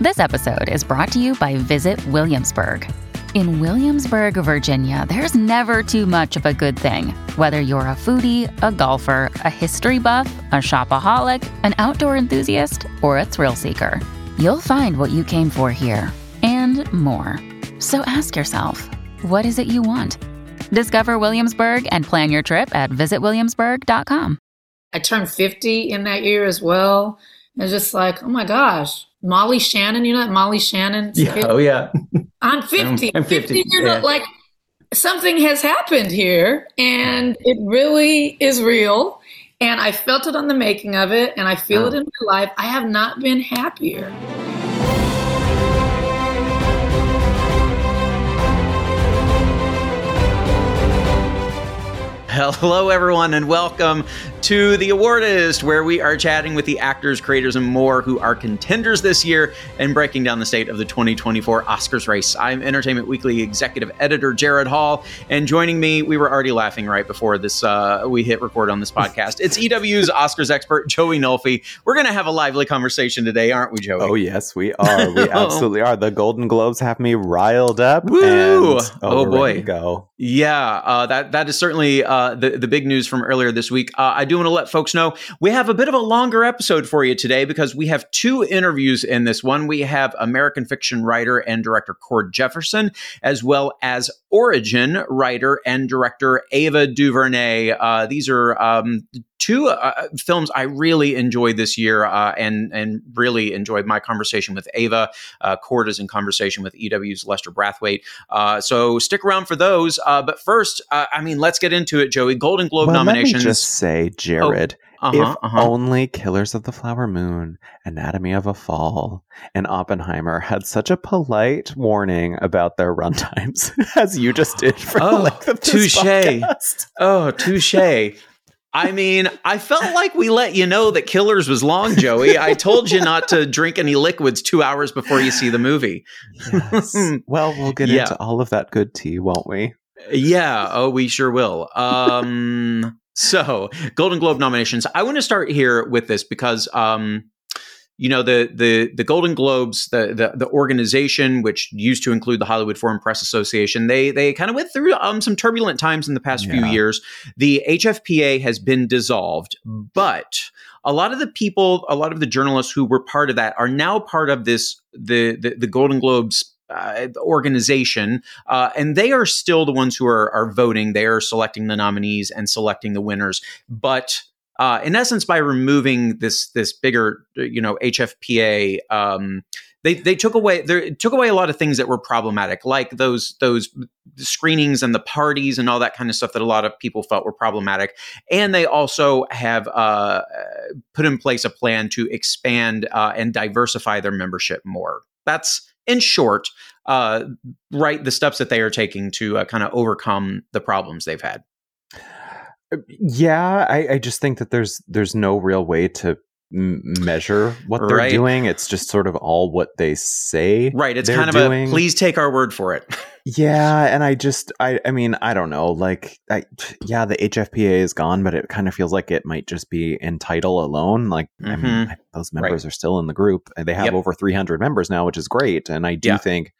This episode is brought to you by Visit Williamsburg. In Williamsburg, Virginia, there's never too much of a good thing. Whether you're a foodie, a golfer, a history buff, a shopaholic, an outdoor enthusiast, or a thrill seeker, you'll find what you came for here and more. So ask yourself, what is it you want? Discover Williamsburg and plan your trip at visitwilliamsburg.com. I turned 50 in that year as well. It's just like, oh my gosh, Molly Shannon, you know that Molly Shannon? Yeah, oh yeah. I'm 50. I'm 50. 50 years old. Like something has happened here and it really is real. And I felt it on the making of it and I feel Oh. it in my life. I have not been happier. Hello, everyone, and welcome to The Awardist, where we are chatting with the actors, creators, and more who are contenders this year and breaking down the state of the 2024 Oscars race. I'm Entertainment Weekly executive editor Jared Hall, and joining me, we were already laughing right before this uh, we hit record on this podcast. It's EW's Oscars expert Joey Nolfi. We're going to have a lively conversation today, aren't we, Joey? Oh yes, we are. We absolutely are. The Golden Globes have me riled up. Woo! And, Oh, we're boy. go. Yeah, uh, that that is certainly uh, the the big news from earlier this week. Uh, I do want to let folks know we have a bit of a longer episode for you today because we have two interviews in this one. We have American fiction writer and director Cord Jefferson, as well as Origin writer and director Ava DuVernay. Uh, these are um, two uh, films I really enjoyed this year, uh, and and really enjoyed my conversation with Ava. Uh, Cord is in conversation with EW's Lester Brathwaite. Uh, so stick around for those. Uh, but first, uh, I mean, let's get into it, Joey. Golden Globe well, nominations. Let me just say, Jared, uh-huh, if uh-huh. only Killers of the Flower Moon, Anatomy of a Fall, and Oppenheimer had such a polite warning about their runtimes as you just did for Oh, the length of this touche. Oh, touche. I mean, I felt like we let you know that Killers was long, Joey. I told you not to drink any liquids two hours before you see the movie. Yes. well, we'll get Yeah. into all of that good tea, won't we? Yeah. Oh, we sure will. Um, so, Golden Globe nominations. I want to start here with this because, um, you know, the the the Golden Globes, the, the the organization which used to include the Hollywood Foreign Press Association, they they kind of went through um, some turbulent times in the past few years. The HFPA has been dissolved, but a lot of the people, a lot of the journalists who were part of that are now part of this the the, the Golden Globes uh, organization, uh, and they are still the ones who are are voting. They are selecting the nominees and selecting the winners, but. Uh, in essence, by removing this this bigger, you know, HFPA, um, they they took away they took away a lot of things that were problematic, like those those screenings and the parties and all that kind of stuff that a lot of people felt were problematic. And they also have uh, put in place a plan to expand uh, and diversify their membership more. That's in short, uh, right, the steps that they are taking to uh, kind of overcome the problems they've had. Yeah, I, I just think that there's there's no real way to m- measure what they're Right. doing. It's just sort of all what they say. Right, it's kind of doing. a please take our word for it. Yeah, and I just I I mean I don't know. Like I yeah, the HFPA is gone, but it kind of feels like it might just be in title alone. Like I mean, Mhm. I- those members are still in the group, and they have Yep. over 300 members now, which is great. And I do Yeah. think.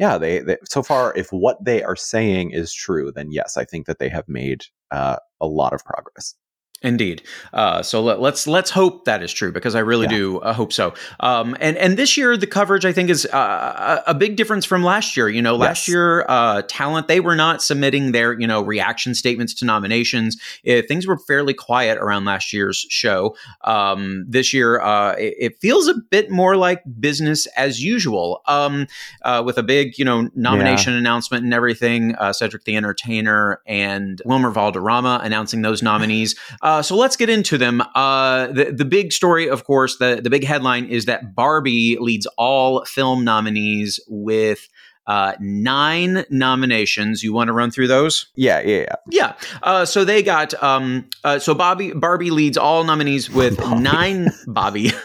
Yeah, they, they so far, if what they are saying is true, then yes, I think that they have made uh, a lot of progress. Indeed. Uh, so let, let's let's hope that is true because I really Yeah. do uh, hope so. Um, and and this year the coverage I think is uh, a big difference from last year. You know, last Yes. year uh, talent they were not submitting their you know reaction statements to nominations. Uh, things were fairly quiet around last year's show. Um, this year uh, it, it feels a bit more like business as usual. Um, uh, with a big you know nomination announcement and everything. Uh, Cedric the Entertainer and Wilmer Valderrama announcing those nominees. Uh, so let's get into them. Uh, the the big story, of course, the the big headline is that Barbie leads all film nominees with uh, nine nominations. You want to run through those? Yeah, yeah, yeah. Yeah. Uh, so they got um, uh, so Bobby Barbie leads all nominees with Bobby. nine. Bobby.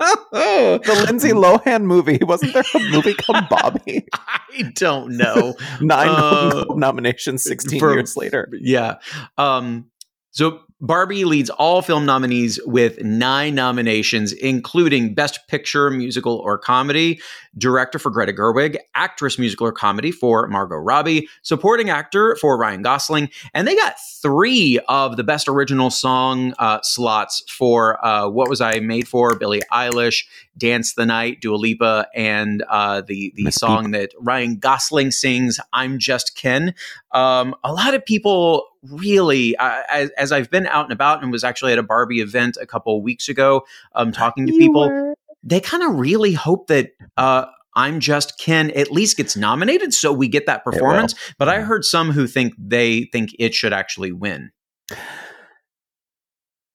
The Lindsay Lohan movie wasn't there a movie called Bobby? I don't know. Nine Uh, nominations, sixteen for- years later. Yeah. Um, so Barbie leads all film nominees with nine nominations, including Best Picture, Musical or Comedy, Director for Greta Gerwig, Actress, Musical or Comedy for Margot Robbie, Supporting Actor for Ryan Gosling, and they got three of the Best Original Song uh, slots for uh, What Was I Made For, Billie Eilish, Dance the Night, Dua Lipa, and uh, the the Miss song that Ryan Gosling sings, "I'm Just Ken." Um, a lot of people really, uh, as, as I've been out and about and was actually at a Barbie event a couple of weeks ago, um, talking to people, they kind of really hope that. Uh, I'm just Ken at least gets nominated so we get that performance. But I heard some who think they think it should actually win.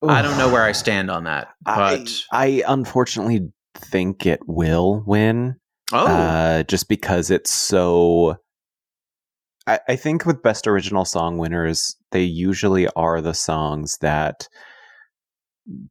I don't know where I stand on that. But I, I unfortunately think it will win. oh, uh, just because it's so. I, I think with best original song winners, they usually are the songs that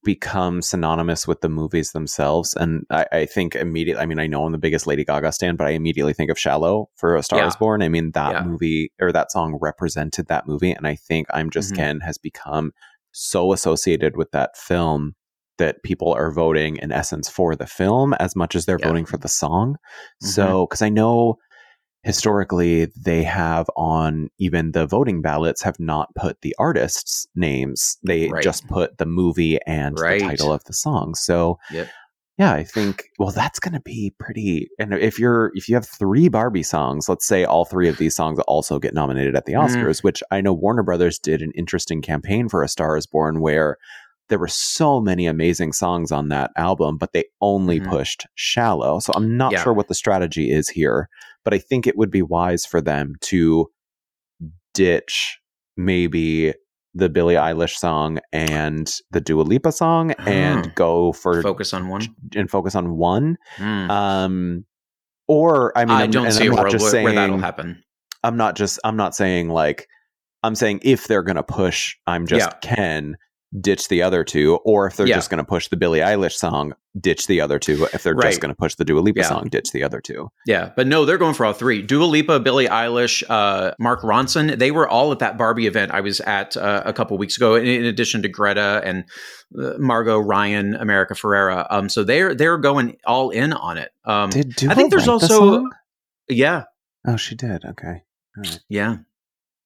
become synonymous with the movies themselves. And I, I think immediately, I mean, I know I'm the biggest Lady Gaga stan, but I immediately think of Shallow for A Star Yeah. is Born. I mean, that Yeah. movie or that song represented that movie. And I think I'm Just Mhm. Ken has become so associated with that film that people are voting in essence for the film as much as they're Yeah. voting for the song. Mhm. So, because I know historically they have on even the voting ballots have not put the artists' names. They Right. just put the movie and Right. the title of the song. So, Yep. yeah, I think well that's going to be pretty. And if you're if you have three Barbie songs, let's say all three of these songs also get nominated at the Mm. Oscars, which I know Warner Brothers did an interesting campaign for A Star Is Born where there were so many amazing songs on that album, but they only Mhm. pushed Shallow. So I'm not Yeah. sure what the strategy is here, but I think it would be wise for them to ditch maybe the Billie Eilish song and the Dua Lipa song Ah. and go for focus on one. and focus on one. Hmm. Um, or I mean, I I'm- don't see I'm a world where, saying where that'll happen. I'm not just I'm not saying like I'm saying if they're gonna push I'm just Yeah. Ken, ditch the other two, or if they're Yeah. just gonna push the Billie Eilish song, ditch the other two. If they're Right. just gonna push the Dua Lipa Yeah. song, ditch the other two. Yeah, but no, they're going for all three. Dua Lipa, Billie Eilish, uh, Mark Ronson. They were all at that Barbie event I was at uh, a couple weeks ago. In, in addition to Greta and uh, Margot Ryan, America Ferrera. Um, so they're they're going all in on it. Um, Did Dua I think there's the also song? yeah, Oh, she did. Okay. All right. yeah.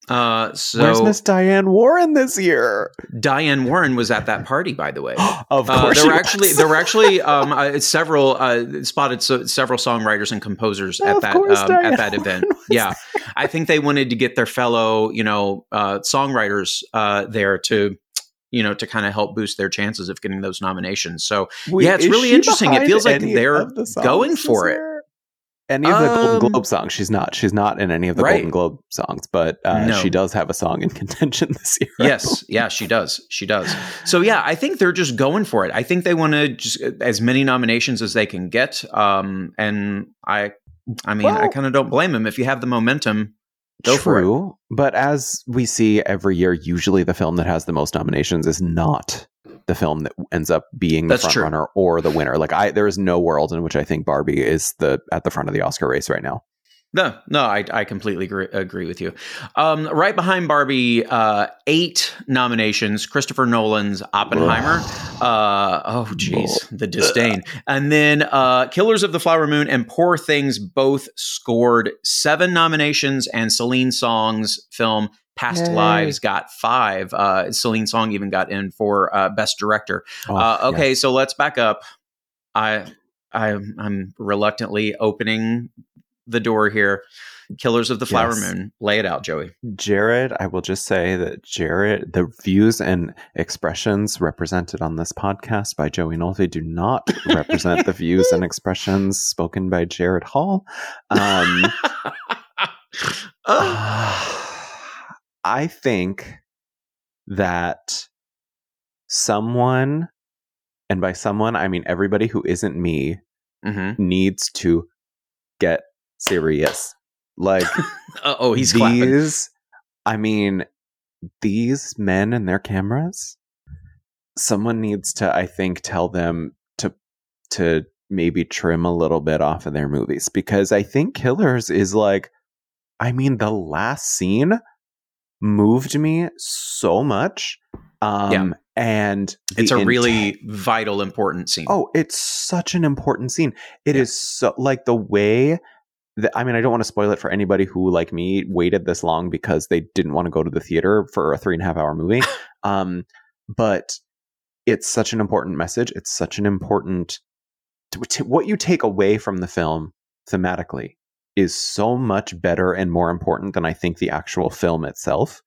Uh, so Where's Miss Diane Warren this year? Diane Warren was at that party, by the way. of Uh, course, there she were actually was. there were actually um, uh, several uh, spotted so, several songwriters and composers at Of that course um, at that event. Yeah, I think they wanted to get their fellow you know uh, songwriters uh, there to you know to kind of help boost their chances of getting those nominations. So Wait, yeah, it's really interesting. It feels like they're the going for it. Any of the Golden Um, Globe songs? She's not. She's not in any of the Right. Golden Globe songs, but uh, No. she does have a song in contention this year. Yes, yeah, she does. She does. So yeah, I think they're just going for it. I think they want to just as many nominations as they can get. Um, and I, I mean, I kind of don't blame them if you have the momentum. Go for it. True, but as we see every year, usually the film that has the most nominations is not the film that ends up being the That's front true. runner or the winner. Like I, there is no world in which I think Barbie is the at the front of the Oscar race right now. No, no, I, I completely agree, agree with you. Um, right behind Barbie, uh, eight nominations: Christopher Nolan's Oppenheimer. Uh, oh, jeez, the disdain. And then uh, Killers of the Flower Moon and Poor Things both scored seven nominations, and Celine Song's film Past Yay. Lives got five. Uh, Celine Song even got in for uh, Best Director. Oh, uh, okay, so let's back up. I, I, I'm reluctantly opening the door here. Killers of the Flower Yes. Moon. Lay it out, Joey. Jared, I will just say that Jared, the views and expressions represented on this podcast by Joey Nolfi do not represent the views and expressions spoken by Jared Hall. Um, Oh, I think that someone, and by someone, I mean everybody who isn't me, mhm. needs to get serious. Like, oh, he's clapping. these, I mean, these men and their cameras, someone needs to, I think, tell them to, to maybe trim a little bit off of their movies because I think Killers is like, I mean, the last scene moved me so much. Um, Yeah. and It's a really vital, important scene. Oh, it's such an important scene. It is Yeah. so like the way that I mean, I don't want to spoil it for anybody who, like me, waited this long because they didn't want to go to the theater for a three and a half hour movie. um, but it's such an important message. It's such an important to, to- what you take away from the film thematically is so much better and more important than I think the actual film itself.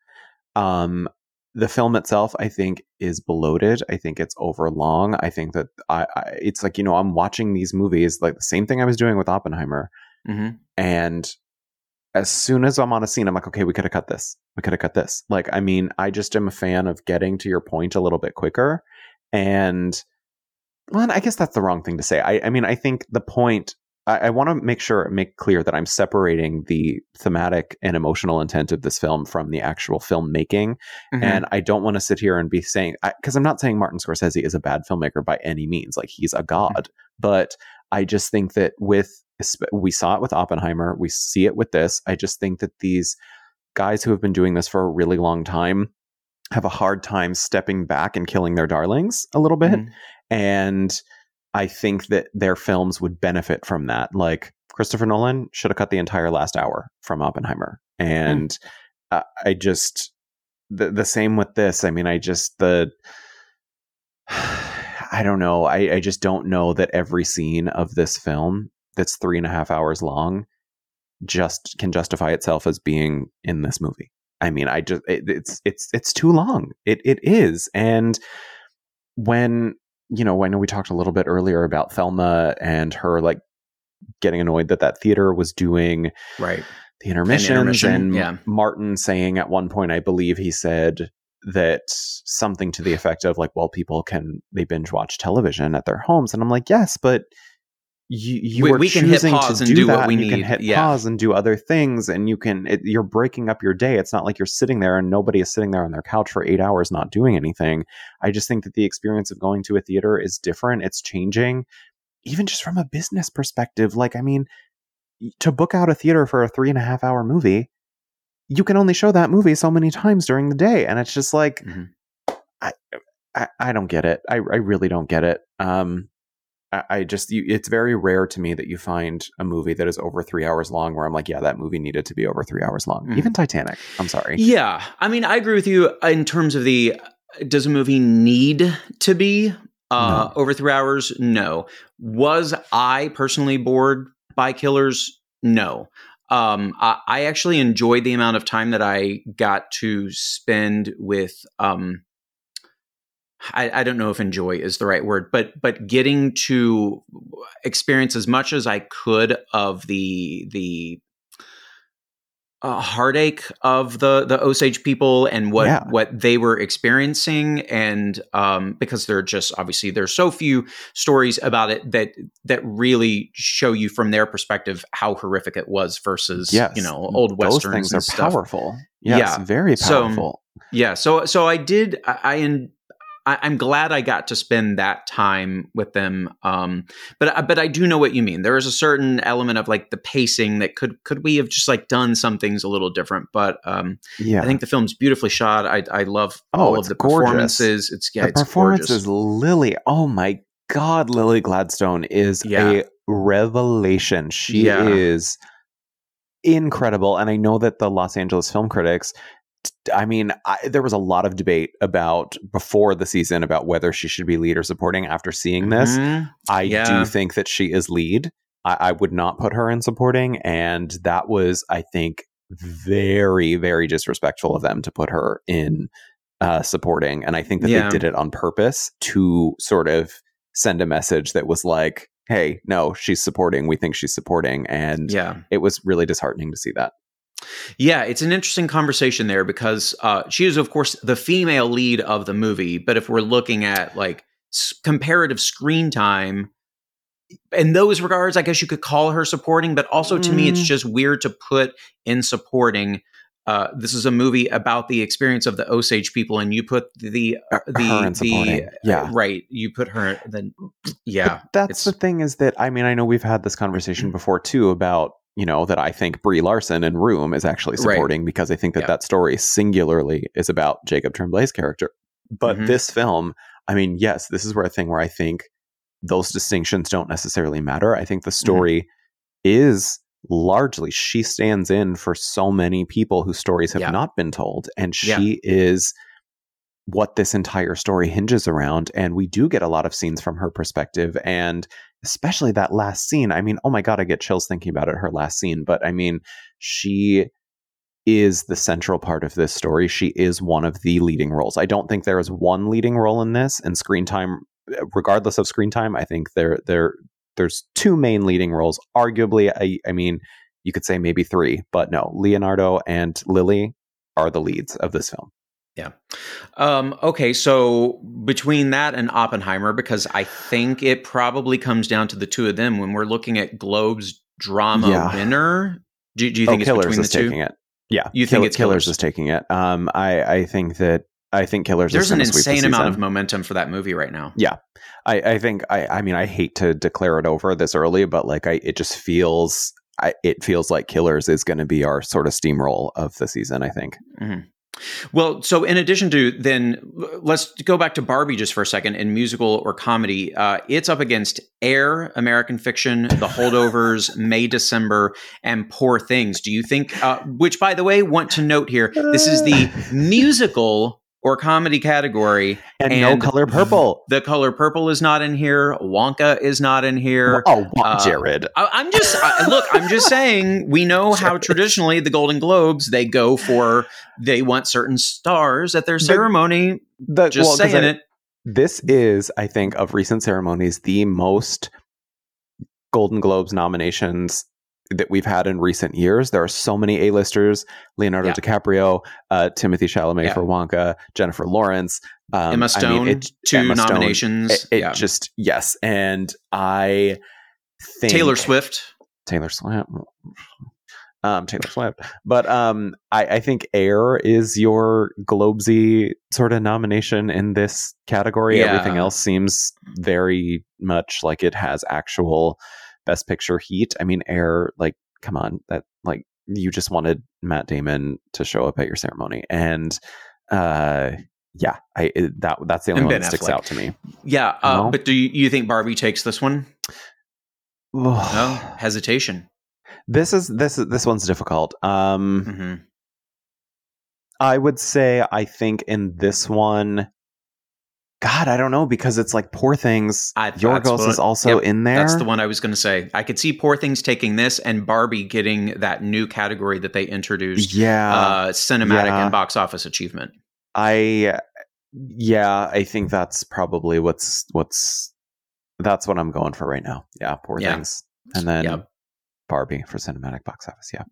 Um, the film itself, I think, is bloated. I think it's overlong. I think that I, I, it's like you know, I'm watching these movies like the same thing I was doing with Oppenheimer, Mhm. and as soon as I'm on a scene, I'm like, okay, we could have cut this. We could have cut this. Like, I mean, I just am a fan of getting to your point a little bit quicker, and well, I guess that's the wrong thing to say. I, I mean, I think the point. I, I want to make sure make clear that I'm separating the thematic and emotional intent of this film from the actual filmmaking Mhm. and I don't want to sit here and be saying because I'm not saying Martin Scorsese is a bad filmmaker by any means. Like he's a god, but I just think that with we saw it with Oppenheimer, we see it with this. I just think that these guys who have been doing this for a really long time have a hard time stepping back and killing their darlings a little bit. Mhm. And I think that their films would benefit from that. Like Christopher Nolan should have cut the entire last hour from Oppenheimer. And uh, I just, the, the same with this. I mean, I just, the, I don't know. I, I just don't know that every scene of this film that's three and a half hours long just can justify itself as being in this movie. I mean, I just it, it's it's it's too long. It it is, and when you know, I know we talked a little bit earlier about Thelma and her like getting annoyed that that theater was doing Right. the intermissions intermission, and yeah. Martin saying at one point, I believe he said that something to the effect of like, well, people can they binge watch television at their homes, and I'm like, yes, but you you We- are we can hit choosing pause to and do, do what that, we and you can hit yeah. pause and do other things, and you can it, you're breaking up your day. It's not like you're sitting there and nobody is sitting there on their couch for eight hours not doing anything. I just think that the experience of going to a theater is different. It's changing, even just from a business perspective. Like, I mean, to book out a theater for a three and a half hour movie, you can only show that movie so many times during the day, and it's just like, Mhm. I, I, I don't get it. I, I really don't get it. Um, I, I just, you, it's very rare to me that you find a movie that is over three hours long where I'm like, yeah, that movie needed to be over three hours long. Mhm. Even Titanic. I'm sorry. Yeah, I mean, I agree with you in terms of the does a movie need to be uh, over three hours? No. Was I personally bored by Killers? No. Um, I, I actually enjoyed the amount of time that I got to spend with. Um, I, I don't know if enjoy is the right word, but but getting to experience as much as I could of the the uh, heartache of the the Osage people and what Yeah. what they were experiencing, and um, because there are just obviously there's so few stories about it that that really show you from their perspective how horrific it was versus Yes. you know old westerns Those things and are stuff. powerful. Yes, Yeah. very So, powerful. Yeah, so so I did. I, I I I'm glad I got to spend that time with them. Um, but I- but I do know what you mean. There is a certain element of like the pacing that could could we have just like done some things a little different. But um, yeah. I think the film's beautifully shot. I I love Oh, all of the gorgeous. performances. It's yeah, the it's performances, gorgeous. Lily. Oh my God, Lily Gladstone is Yeah. a revelation. She Yeah. is incredible. And I know that the Los Angeles film critics, I mean, I, there was a lot of debate about before the season about whether she should be lead or supporting. After seeing this, Mhm. I Yeah. do think that she is lead. I, I would not put her in supporting. And that was, I think, very, very disrespectful of them to put her in uh, supporting. And I think that Yeah. they did it on purpose to sort of send a message that was like, hey, no, she's supporting. We think she's supporting. And Yeah. it was really disheartening to see that. Yeah, it's an interesting conversation there because uh, she is, of course, the female lead of the movie. But if we're looking at like s- comparative screen time, in those regards, I guess you could call her supporting. But also, to me, it's Mm. just weird to put in supporting. Uh, this is a movie about the experience of the Osage people, and you put the uh, the the. Yeah. right. You put her then yeah. But that's the thing is that I mean I know we've had this conversation before too about you know, that I think Brie Larson and Room is actually supporting right. because I think that yeah. that story singularly is about Jacob Tremblay's character. But mm-hmm. this film, I mean, yes, this is where a thing where I think those distinctions don't necessarily matter. I think the mm-hmm. story mm-hmm. is largely she stands in for so many people whose stories have yeah. not been told and she yeah. is what this entire story hinges around and we do get a lot of scenes from her perspective and especially that last scene i mean oh my god i get chills thinking about it her last scene but i mean she is the central part of this story. She is one of the leading roles. I don't think there is one leading role in this and screen time regardless of screen time i think there there there's two main leading roles arguably i i mean you could say maybe three but no leonardo and lily are the leads of this film yeah. Um, okay. So between that and Oppenheimer, because I think it probably comes down to the two of them when we're looking at Globe's drama yeah. winner. Do, do you think oh, it's Killers between is the two? taking it? Yeah. You think it's Killers, Killers is taking it? Um, I I think that I think Killers. Is taking it. There's an insane amount of momentum for that movie right now. Yeah, I, I think I I mean I hate to declare it over this early, but like I it just feels I, it feels like Killers is going to be our sort of steamroll of the season. I think. Mm-hmm. Well, so in addition to then, let's go back to Barbie just for a second in musical or comedy. Uh, it's up against Air, American Fiction, The Holdovers, May, December, and Poor Things. Do you think, uh, which by the way, want to note here, this is the musical or comedy category. And, and, no color purple. The color purple is not in here. Wonka is not in here. Oh, uh, Jared. I, am just I, look. I'm just saying. We know how traditionally the Golden Globes they go for they want certain stars at their ceremony. The, the, just well, saying I, it. This is, I think, of recent ceremonies, the most Golden Globes nominations that we've had in recent years. There are so many A-listers: Leonardo yeah. DiCaprio, uh, Timothée Chalamet yeah. for Wonka, Jennifer Lawrence, um, Emma Stone, I mean, it, two Emma nominations. Stone, it, it yeah. just yes, and I think Taylor Swift, Taylor Swift. Um, Taylor Swift, but um, I, I think Air is your Globesy sort of nomination in this category. Everything else seems very much like it has actual best picture heat. I mean, Air, like, come on, that like you just wanted Matt Damon to show up at your ceremony, and uh, yeah, I that that's the only and one ben that sticks Affleck. out to me. Yeah, uh, but do you, you, think Barbie takes this one? no hesitation. This is this is this one's difficult. Um, mm-hmm. I would say I think in this one, God, I don't know because it's like Poor Things. I, Yorgos what, is also yep, in there. That's the one I was going to say. I could see Poor Things taking this and Barbie getting that new category that they introduced. Yeah, uh, cinematic yeah. and box office achievement. I, yeah, I think that's probably what's what's that's what I'm going for right now. Yeah, Poor yeah. Things, and then yep. Barbie for cinematic box office. Yeah.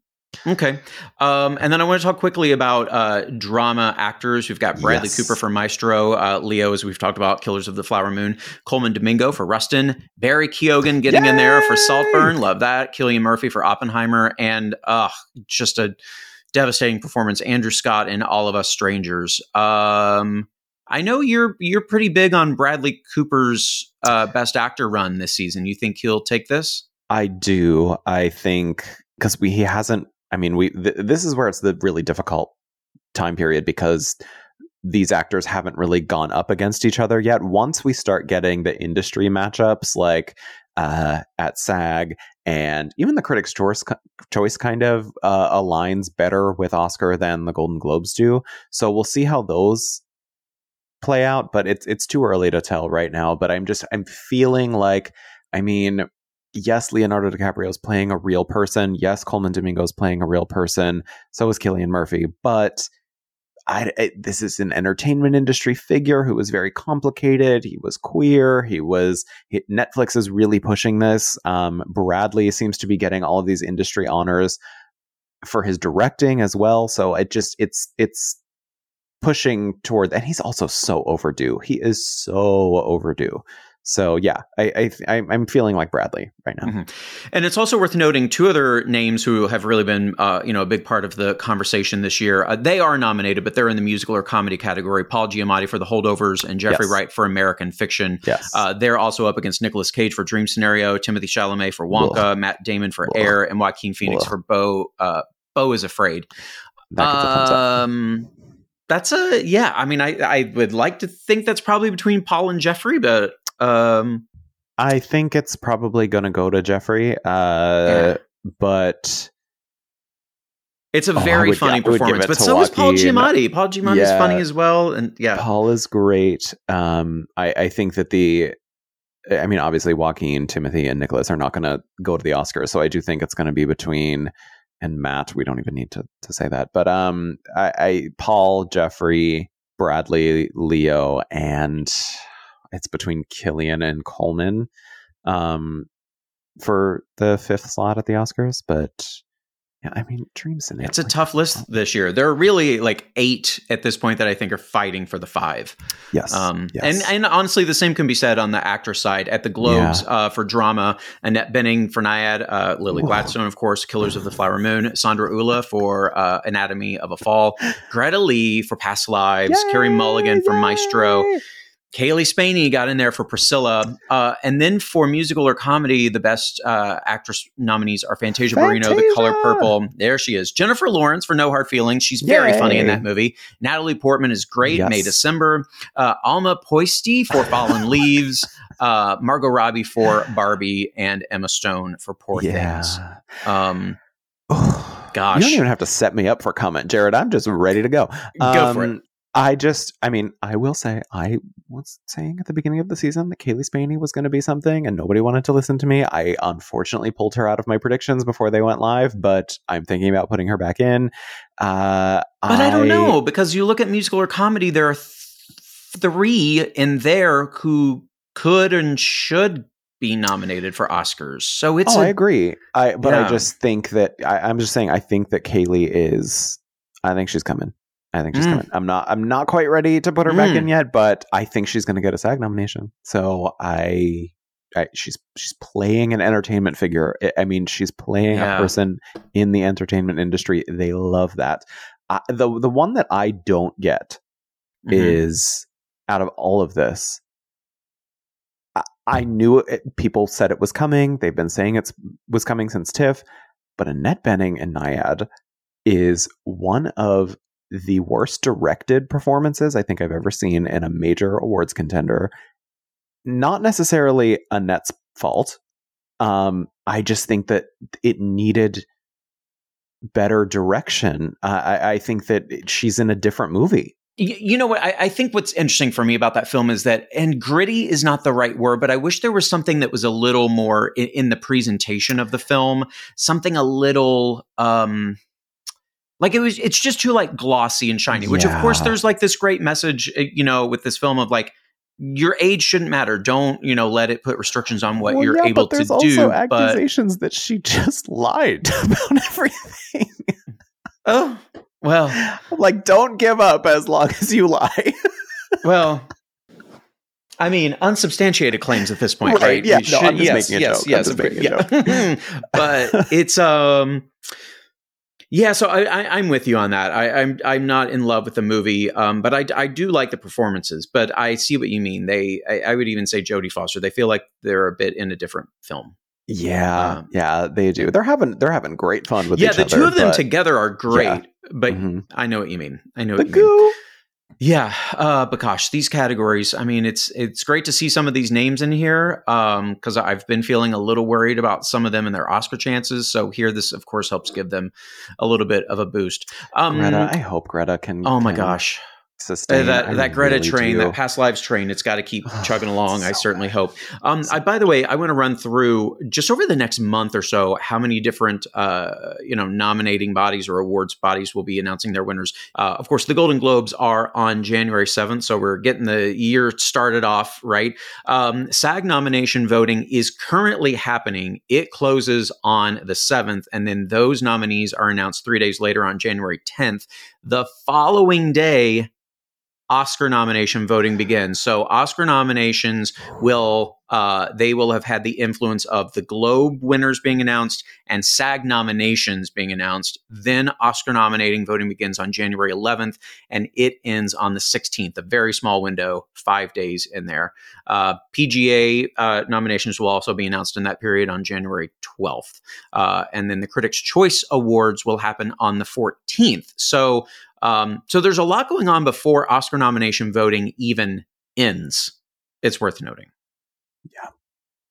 Okay. Um, and then I want to talk quickly about uh, drama actors. We've got Bradley yes. Cooper for Maestro, uh, Leo, as we've talked about, Killers of the Flower Moon, Colman Domingo for Rustin, Barry Keoghan getting Yay! in there for Saltburn. Love that. Cillian Murphy for Oppenheimer. And uh, just a devastating performance. Andrew Scott in All of Us Strangers. Um, I know you're you're pretty big on Bradley Cooper's uh, Best Actor run this season. You think he'll take this? I do. I think because he hasn't I mean, we th- this is where it's the really difficult time period because these actors haven't really gone up against each other yet. Once we start getting the industry matchups, like uh, at SAG and even the Critics' Choice, choice kind of uh, aligns better with Oscar than the Golden Globes do. So we'll see how those play out. But it's it's too early to tell right now. But I'm just I'm feeling like I mean yes, Leonardo DiCaprio is playing a real person. Yes, Colman Domingo is playing a real person. So is Cillian Murphy. But I, I, this is an entertainment industry figure who was very complicated. He was queer. He was he, Netflix is really pushing this. Um, Bradley seems to be getting all of these industry honors for his directing as well. So it just it's it's pushing toward, and he's also so overdue. He is so overdue. So yeah, I, I I'm feeling like Bradley right now. Mm-hmm. And it's also worth noting two other names who have really been uh, you know a big part of the conversation this year. Uh, they are nominated, but they're in the musical or comedy category. Paul Giamatti for The Holdovers and Jeffrey Yes. Wright for American Fiction. Yes. Uh, they're also up against Nicolas Cage for Dream Scenario, Timothée Chalamet for Wonka, Matt Damon for Ugh. Air, and Joaquin Phoenix Ugh. for Bo. Uh, Bo is Afraid. that gets a thumbs up. Um, that's a yeah. I mean, I I would like to think that's probably between Paul and Jeffrey, but um, I think it's probably going to go to Jeffrey. Uh, But it's a Oh, very would- funny performance. But so is Paul. Giamatti. Paul Giamatti is funny as well, and yeah, Paul is great. Um, I, I think that the, I mean, obviously Joaquin, Timothée, and Nicolas are not going to go to the Oscars, so I do think it's going to be between and Matt. We don't even need to to say that, but um, I, I Paul, Jeffrey, Bradley, Leo, and it's between Cillian and Colman, um, for the fifth slot at the Oscars. But yeah, I mean, Dream Scenario. it's a tough list this year. There are really like eight at this point that I think are fighting for the five. Yes, Um, yes. and and honestly, the same can be said on the actor side. At the Globes uh, for drama, Annette Bening for Nyad, uh, Lily Whoa. Gladstone, of course, Killers of the Flower Moon, Sandra Hüller for uh, Anatomy of a Fall, Greta Lee for Past Lives, Carey Mulligan for Maestro, Cailee Spaeny got in there for Priscilla, uh, and then for musical or comedy, the best uh, actress nominees are Fantasia, Barrino, The Color Purple. There she is. Jennifer Lawrence for No Hard Feelings. She's very Yay. funny in that movie. Natalie Portman is great. Yes. May December. Uh, Alma Pöysti for Fallen Leaves. Uh, Margot Robbie for Barbie, and Emma Stone for Poor Things. Um, Gosh. You don't even have to set me up for comment, Jared. I'm just ready to go. Go for Um, I just, I mean, I will say, I was saying at the beginning of the season that Cailee Spaeny was going to be something, and nobody wanted to listen to me. I unfortunately pulled her out of my predictions before they went live, but I'm thinking about putting her back in. Uh, But I, don't know because you look at musical or comedy, there are th- three in there who could and should be nominated for Oscars. So it's oh, a- I agree. I, but Yeah. I just think that I, I'm just saying. I think that Cailee is. I think she's coming. I think she's Mm. coming. I'm not. I'm not quite ready to put her back Mm. in yet, but I think she's going to get a SAG nomination. So I, I, she's she's playing an entertainment figure. I- I mean, she's playing Yeah. a person in the entertainment industry. They love that. Uh, the the one that I don't get Mhm. is out of all of this. I, I knew it, people said it was coming. They've been saying it was coming since TIFF, but Annette Bening and Nyad is one of the worst directed performances I think I've ever seen in a major awards contender. Not necessarily Annette's fault. Um, I just think that it needed better direction. Uh, I, I think that she's in a different movie. You know what? I, I think what's interesting for me about that film is that, and gritty is not the right word, but I wish there was something that was a little more in, in the presentation of the film, something a little, um, like it was, it's just too like glossy and shiny, which of course there's like this great message, uh, you know, with this film of like, your age shouldn't matter. Don't, you know, let it put restrictions on what Well, you're yeah, able but there's to also do. But, accusations that she just lied about everything. oh, well, like, don't give up as long as you lie. Well, I mean, unsubstantiated claims at this point, Right, right? yeah, no, I'm just yes, making a yes, joke. Yes, making a yeah. but it's um, yeah. So I, I, I'm with you on that. I, I'm I'm not in love with the movie, um, but I I do like the performances. But I see what you mean. They I, I would even say Jodie Foster. They feel like they're a bit in a different film. yeah, Um, yeah, they do. They're having they're having great fun with yeah, each the other. two of them but- together are great. Yeah. But Mhm. I know what you mean. I know The what you mean. Yeah, uh, but gosh, these categories. I mean, it's it's great to see some of these names in here because I've been feeling a little worried about some of them and their Oscar chances. So here, this of course helps give them a little bit of a boost. Um, Greta, I hope Greta can. oh my can gosh, sustain that I that Greta really train, do. that past lives train, it's got to keep chugging along. I certainly bad. hope. Um, I, by the way, I want to run through just over the next month or so how many different uh, you know nominating bodies or awards bodies will be announcing their winners. Uh, of course, the Golden Globes are on January seventh, so we're getting the year started off right. Um, SAG nomination voting is currently happening. It closes on the seventh, and then those nominees are announced three days later on January tenth. The following day. Oscar nomination voting begins. So Oscar nominations will uh, they will have had the influence of the Globe winners being announced and SAG nominations being announced. Then Oscar nominating voting begins on January 11th and it ends on the 16th. A very small window, five days in there. Uh, PGA uh, nominations will also be announced in that period on January 12th, uh, and then the Critics' Choice Awards will happen on the 14th. So um, so there's a lot going on before Oscar nomination voting even ends. It's worth noting. Yeah.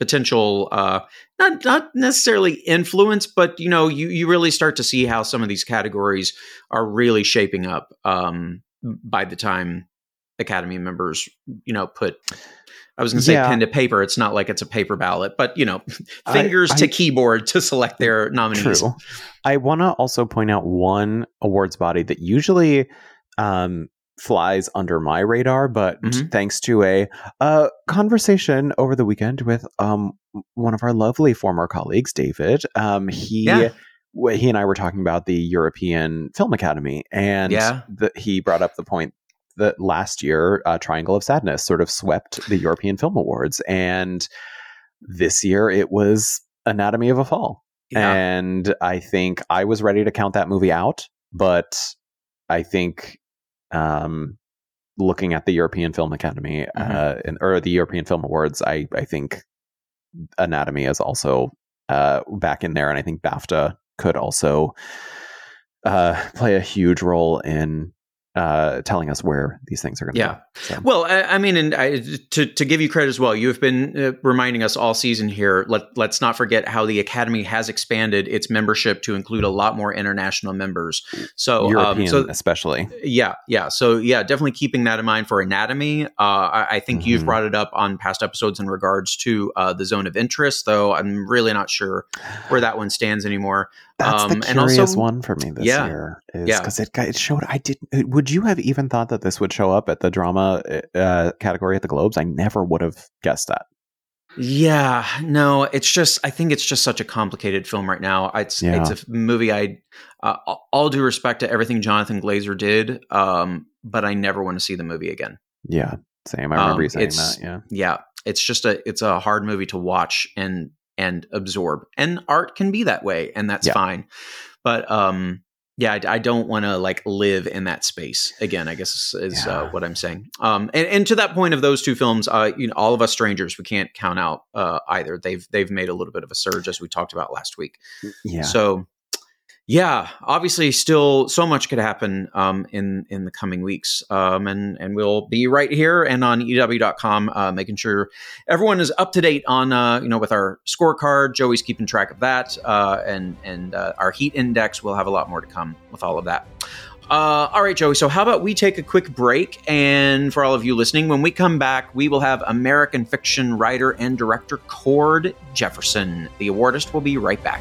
Potential, uh, not not necessarily influence, but you know, you you really start to see how some of these categories are really shaping up um, by the time Academy members, you know, put I was going to say yeah. pen to paper. It's not like it's a paper ballot, but you know, fingers I, I, to keyboard to select their nominees. True. I want to also point out one awards body that usually um, flies under my radar, but mm-hmm. thanks to a uh, conversation over the weekend with um, one of our lovely former colleagues, David, um, he. Yeah he and I were talking about the European Film Academy, and yeah. the, he brought up the point that last year, uh, Triangle of Sadness sort of swept the European Film Awards, and this year it was Anatomy of a Fall. Yeah. And I think I was ready to count that movie out, but I think um, looking at the European Film Academy mm-hmm. uh, and, or the European Film Awards, I, I think Anatomy is also uh, back in there, and I think BAFTA could also uh, play a huge role in uh, telling us where these things are going to yeah. go. So. Well, I, I, mean, and I, to to give you credit as well, you have been uh, reminding us all season here. Let let's not forget how the Academy has expanded its membership to include a lot more international members. So um, European, um, so, especially. Yeah, yeah. So yeah, definitely keeping that in mind for Anatomy. Uh, I, I, think mm-hmm. you've brought it up on past episodes in regards to uh, the zone of interest, though I'm really not sure where that one stands anymore. That's um, the curious also, one for me this yeah, year, is because yeah. it it showed. I didn't. Would you have even thought that this would show up at the drama uh, category at the Globes? I never would have guessed that. Yeah, no, it's just. I think it's just such a complicated film right now. It's yeah. it's a movie. I uh, all due respect to everything Jonathan Glazer did, um, but I never want to see the movie again. Yeah, same. I remember um, you saying that. Yeah, yeah. It's just a it's a hard movie to watch and and absorb. And art can be that way, and that's yeah. fine. But um, yeah, I, I don't want to like live in that space again. I guess is, is uh, yeah. uh, what I'm saying. Um, and, and to that point of those two films, uh, you know, all of us strangers, we can't count out uh, either. They've they've made a little bit of a surge as we talked about last week. Yeah. So yeah, obviously, still so much could happen um, in in the coming weeks, um, and and we'll be right here and on EW.com, uh, making sure everyone is up to date on uh, you know with our scorecard. Joey's keeping track of that, uh, and and uh, our heat index. We'll have a lot more to come with all of that. Uh, all right, Joey. So, how about we take a quick break? And for all of you listening, when we come back, we will have American fiction writer and director Cord Jefferson. The awardist will be right back.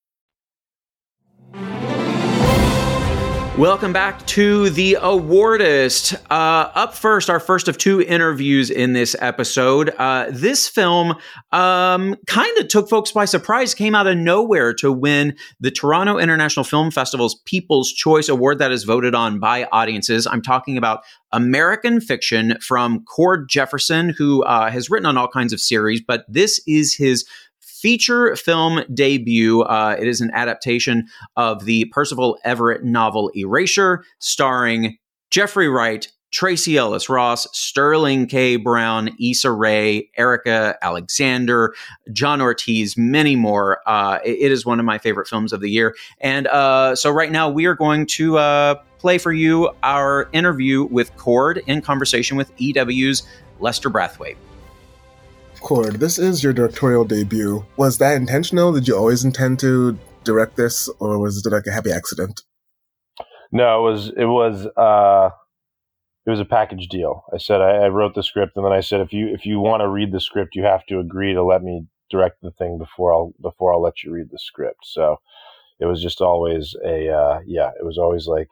Welcome back to the Awardist. Uh, up first, our first of two interviews in this episode. Uh, this film um, kind of took folks by surprise, came out of nowhere to win the Toronto International Film Festival's People's Choice Award that is voted on by audiences. I'm talking about American Fiction from Cord Jefferson, who uh, has written on all kinds of series, but this is his feature film debut. Uh, it is an adaptation of the Percival Everett novel Erasure, starring Jeffrey Wright, Tracee Ellis Ross, Sterling K. Brown, Issa Rae, Erika Alexander, John Ortiz, many more. Uh, it is one of my favorite films of the year. And uh, so, right now, we are going to uh, play for you our interview with Cord in conversation with EW's Lester Brathwaite. Cord, this is your directorial debut. Was that intentional? Did you always intend to direct this, or was it like a happy accident? No, it was it was uh, it was a package deal. I said I, I wrote the script, and then I said if you if you want to read the script, you have to agree to let me direct the thing before I'll before I'll let you read the script. So it was just always a uh, yeah. It was always like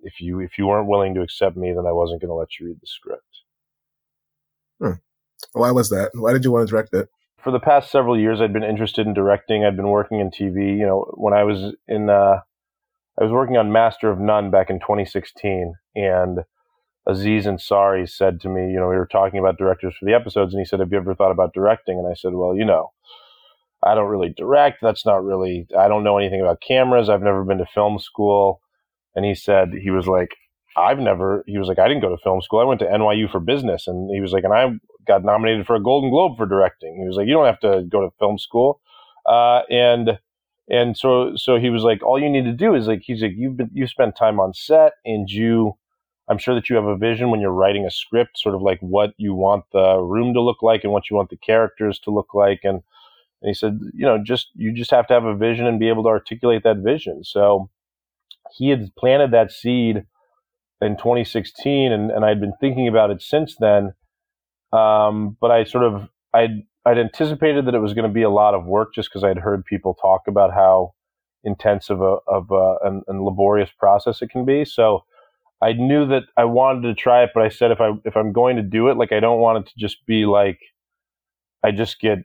if you if you weren't willing to accept me, then I wasn't going to let you read the script. Hmm. Why was that? Why did you want to direct it? For the past several years, I'd been interested in directing. I'd been working in TV. You know, when I was in, uh, I was working on Master of None back in 2016, and Aziz Ansari said to me, you know, we were talking about directors for the episodes, and he said, "Have you ever thought about directing?" And I said, "Well, you know, I don't really direct. That's not really. I don't know anything about cameras. I've never been to film school." And he said he was like, "I've never." He was like, "I didn't go to film school. I went to NYU for business." And he was like, "And I got nominated for a Golden Globe for directing." He was like, "You don't have to go to film school." Uh, and and so so he was like, "All you need to do is like," he's like, "You've been you spent time on set, and you." I'm sure that you have a vision when you're writing a script, sort of like what you want the room to look like and what you want the characters to look like. And, and he said, you know, just you just have to have a vision and be able to articulate that vision. So he had planted that seed in 2016, and, and I'd been thinking about it since then. Um, but I sort of I'd I'd anticipated that it was going to be a lot of work just because I'd heard people talk about how intensive a, of a, and laborious process it can be. So I knew that I wanted to try it, but I said if I if I'm going to do it, like I don't want it to just be like I just get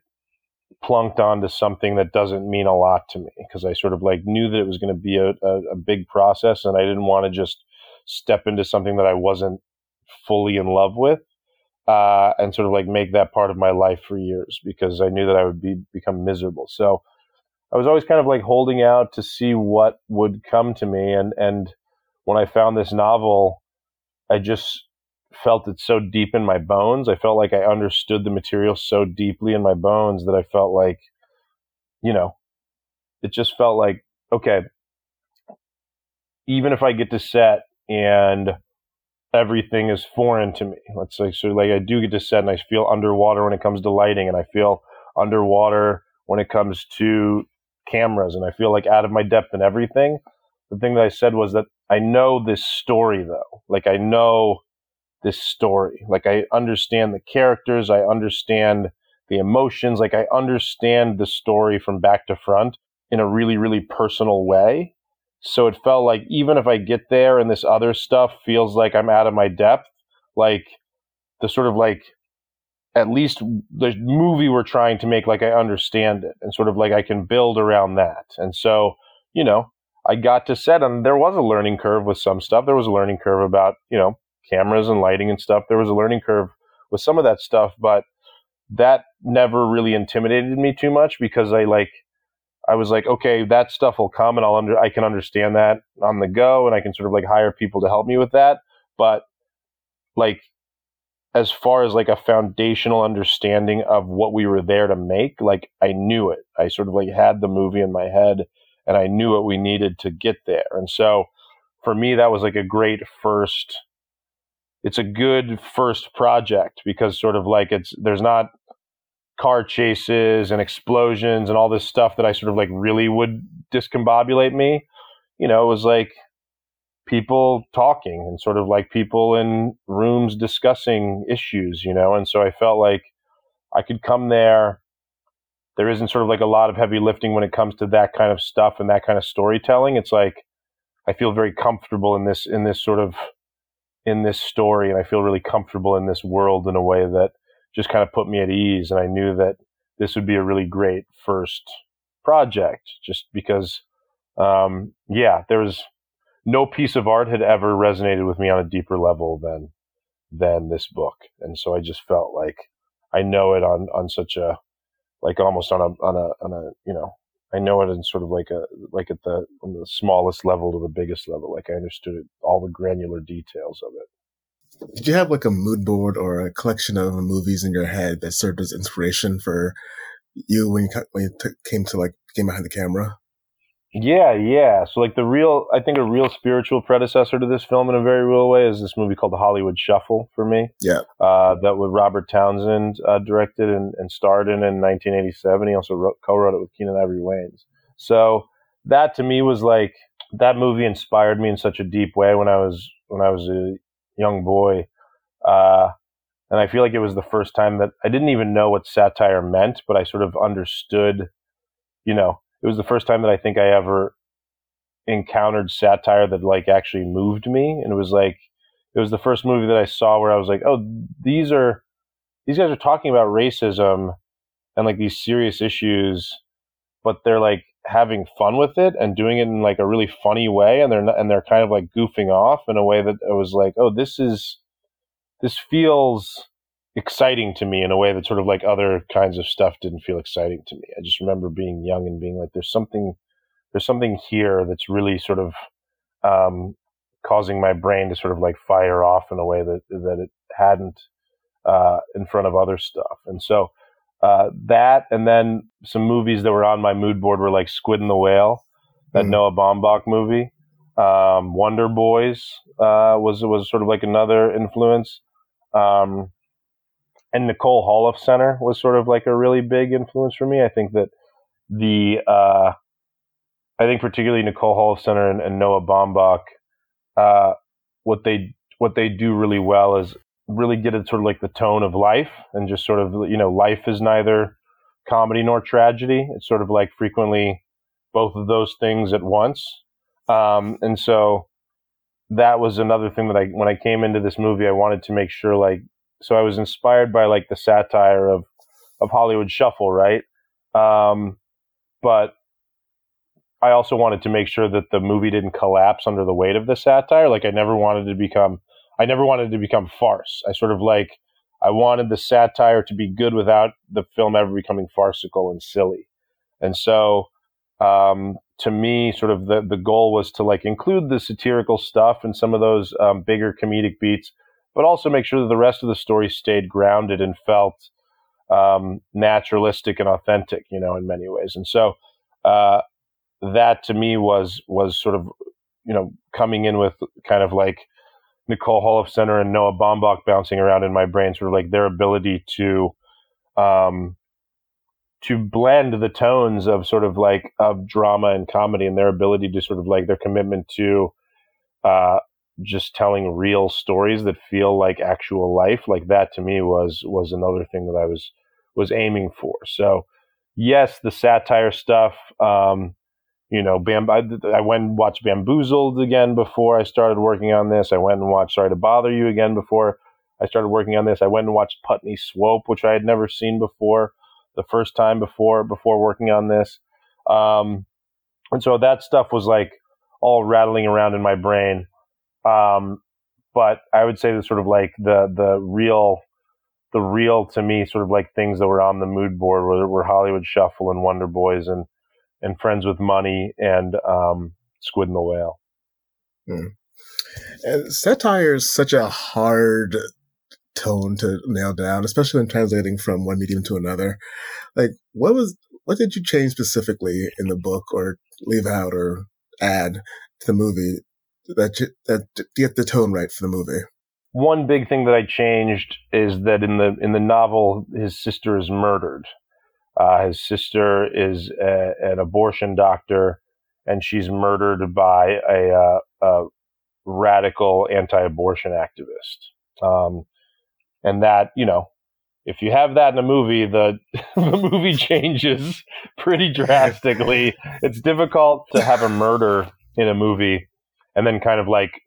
plunked onto something that doesn't mean a lot to me because I sort of like knew that it was going to be a, a, a big process, and I didn't want to just step into something that I wasn't fully in love with, uh, and sort of like make that part of my life for years because I knew that I would be become miserable. So I was always kind of like holding out to see what would come to me, and and when I found this novel, I just felt it so deep in my bones. I felt like I understood the material so deeply in my bones that I felt like, you know, it just felt like, okay, even if I get to set and everything is foreign to me, let's say, so like I do get to set and I feel underwater when it comes to lighting and I feel underwater when it comes to cameras and I feel like out of my depth and everything. The thing that I said was that I know this story though. Like I know this story. Like I understand the characters, I understand the emotions, like I understand the story from back to front in a really really personal way. So it felt like even if I get there and this other stuff feels like I'm out of my depth, like the sort of like at least the movie we're trying to make like I understand it and sort of like I can build around that. And so, you know, I got to set, and there was a learning curve with some stuff. There was a learning curve about you know cameras and lighting and stuff. There was a learning curve with some of that stuff, but that never really intimidated me too much because I like I was like, okay, that stuff will come, and I'll under I can understand that on the go, and I can sort of like hire people to help me with that. But like as far as like a foundational understanding of what we were there to make, like I knew it. I sort of like had the movie in my head and I knew what we needed to get there. And so for me, that was like a great first. It's a good first project because sort of like it's there's not car chases and explosions and all this stuff that I sort of like really would discombobulate me. You know, it was like people talking and sort of like people in rooms discussing issues, you know, and so I felt like I could come there there isn't sort of like a lot of heavy lifting when it comes to that kind of stuff and that kind of storytelling. It's like I feel very comfortable in this in this sort of in this story, and I feel really comfortable in this world in a way that just kind of put me at ease. And I knew that this would be a really great first project, just because, um, yeah, there was no piece of art had ever resonated with me on a deeper level than than this book, and so I just felt like I know it on on such a like almost on a on a on a you know I know it in sort of like a like at the the smallest level to the biggest level. Like I understood all the granular details of it. Did you have like a mood board or a collection of movies in your head that served as inspiration for you when you when you t- came to like came behind the camera? Yeah, yeah. So like the real, I think a real spiritual predecessor to this film in a very real way is this movie called The Hollywood Shuffle for me. Yeah. Uh, that with Robert Townsend uh, directed and, and, starred in in 1987. He also wrote, co-wrote it with Keenen Ivory Wayans. So that to me was like that movie inspired me in such a deep way when I was when I was a young boy. Uh, and I feel like it was the first time that I didn't even know what satire meant, but I sort of understood, you know, it was the first time that I think I ever encountered satire that like actually moved me. And it was like, it was the first movie that I saw where I was like, oh, these are, these guys are talking about racism and like these serious issues, but they're like having fun with it and doing it in like a really funny way. And they're, not, and they're kind of like goofing off in a way that it was like, oh, this is, this feels exciting to me in a way that sort of like other kinds of stuff didn't feel exciting to me. I just remember being young and being like, there's something, there's something here that's really sort of um, causing my brain to sort of like fire off in a way that that it hadn't uh, in front of other stuff. And so uh, that, and then some movies that were on my mood board were like Squid and the Whale, that mm. Noah Baumbach movie. Um, Wonder Boys uh, was was sort of like another influence. Um, and Nicole Holofcener was sort of like a really big influence for me. I think that the uh, I think particularly Nicole Holofcener and, and Noah Baumbach, uh, what they what they do really well is really get at sort of like the tone of life and just sort of you know life is neither comedy nor tragedy. It's sort of like frequently both of those things at once. Um, and so that was another thing that I when I came into this movie, I wanted to make sure like so I was inspired by like the satire of of Hollywood Shuffle, right? Um, but I also wanted to make sure that the movie didn't collapse under the weight of the satire. Like I never wanted to become I never wanted to become farce. I sort of like I wanted the satire to be good without the film ever becoming farcical and silly. And so um, to me, sort of the the goal was to like include the satirical stuff and some of those um, bigger comedic beats, but also make sure that the rest of the story stayed grounded and felt um, naturalistic and authentic, you know, in many ways. And so uh, that to me was was sort of you know coming in with kind of like Nicole Holofcener and Noah Baumbach bouncing around in my brain, sort of like their ability to um, to blend the tones of sort of like of drama and comedy and their ability to sort of like their commitment to uh, just telling real stories that feel like actual life like that to me was was another thing that I was was aiming for. So yes the satire stuff um, you know Bam- I, I went and watched bamboozled again before I started working on this I went and watched sorry to bother you again before I started working on this I went and watched Putney Swope which I had never seen before the first time before before working on this. Um, and so that stuff was like all rattling around in my brain. Um, but I would say the sort of like the the real the real to me sort of like things that were on the mood board were, were Hollywood Shuffle and Wonder Boys and and Friends with Money and um, Squid and the Whale. Hmm. And satire is such a hard tone to nail down, especially when translating from one medium to another. Like, what was, what did you change specifically in the book or leave out or add to the movie that, that to get the tone right for the movie? One big thing that I changed is that in the in the novel, his sister is murdered. Uh, his sister is a, an abortion doctor, and she's murdered by a, uh, a radical anti-abortion activist. Um, and that you know if you have that in a movie the the movie changes pretty drastically it's difficult to have a murder in a movie and then kind of like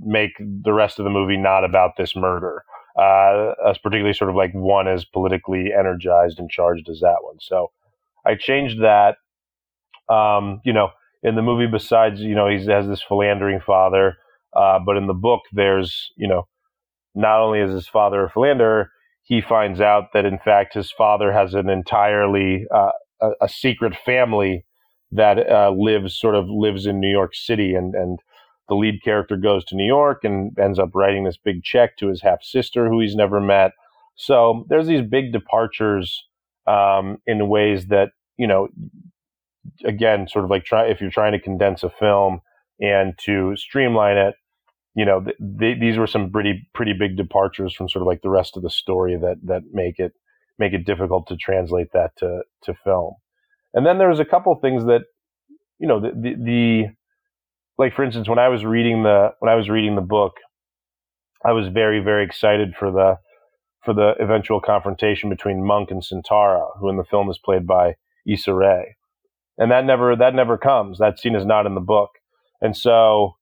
make the rest of the movie not about this murder uh, as particularly sort of like one as politically energized and charged as that one. So i changed that. Um, you know in the movie besides you know he has this philandering father uh, but in the book there's you know not only is his father a philanderer, he finds out that in fact his father has an entirely uh, a, a, secret family that uh, lives sort of lives in New York City, and and the lead character goes to New York and ends up writing this big check to his half sister who he's never met. So there's these big departures um, in ways that you know, again, sort of like try if you're trying to condense a film and to streamline it you know, th- th- these were some pretty pretty big departures from sort of like the rest of the story that that make it make it difficult to translate that to to film. And then there was a couple things that you know, the, the, the like for instance, when I was reading the when I was reading the book, I was very very excited for the for the eventual confrontation between Monk and Sintara, who in the film is played by Issa Rae, and that never that never comes. That scene is not in the book, and so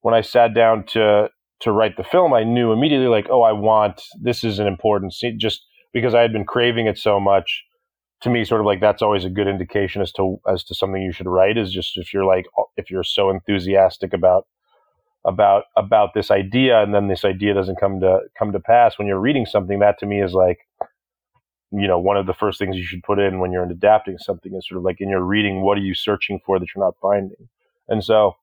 when I sat down to to write the film, I knew immediately like, oh, I want this is an important scene, just because I had been craving it so much to me sort of like that's always a good indication as to as to something you should write is just if you're like if you're so enthusiastic about about about this idea and then this idea doesn't come to come to pass when you're reading something that to me is like you know one of the first things you should put in when you're adapting something is sort of like in your reading what are you searching for that you're not finding? And so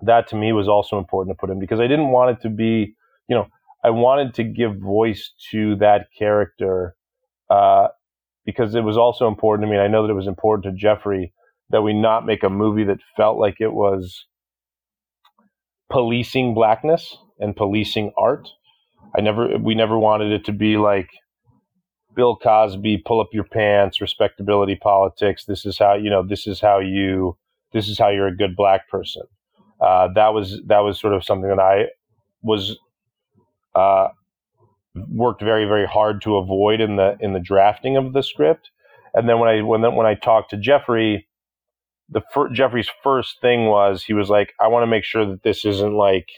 that to me was also important to put in because I didn't want it to be you know I wanted to give voice to that character uh, because it was also important to me. And I know that it was important to Jeffrey that we not make a movie that felt like it was policing blackness and policing art. I never, we never wanted it to be like Bill Cosby, pull up your pants, respectability politics. This is how, you know, this is how you, this is how you're a good black person. Uh, that was, that was sort of something that I was, uh, worked very very hard to avoid in the in the drafting of the script. And then when I when then when I talked to Jeffrey, the fir- Jeffrey's first thing was he was like, I want to make sure that this isn't like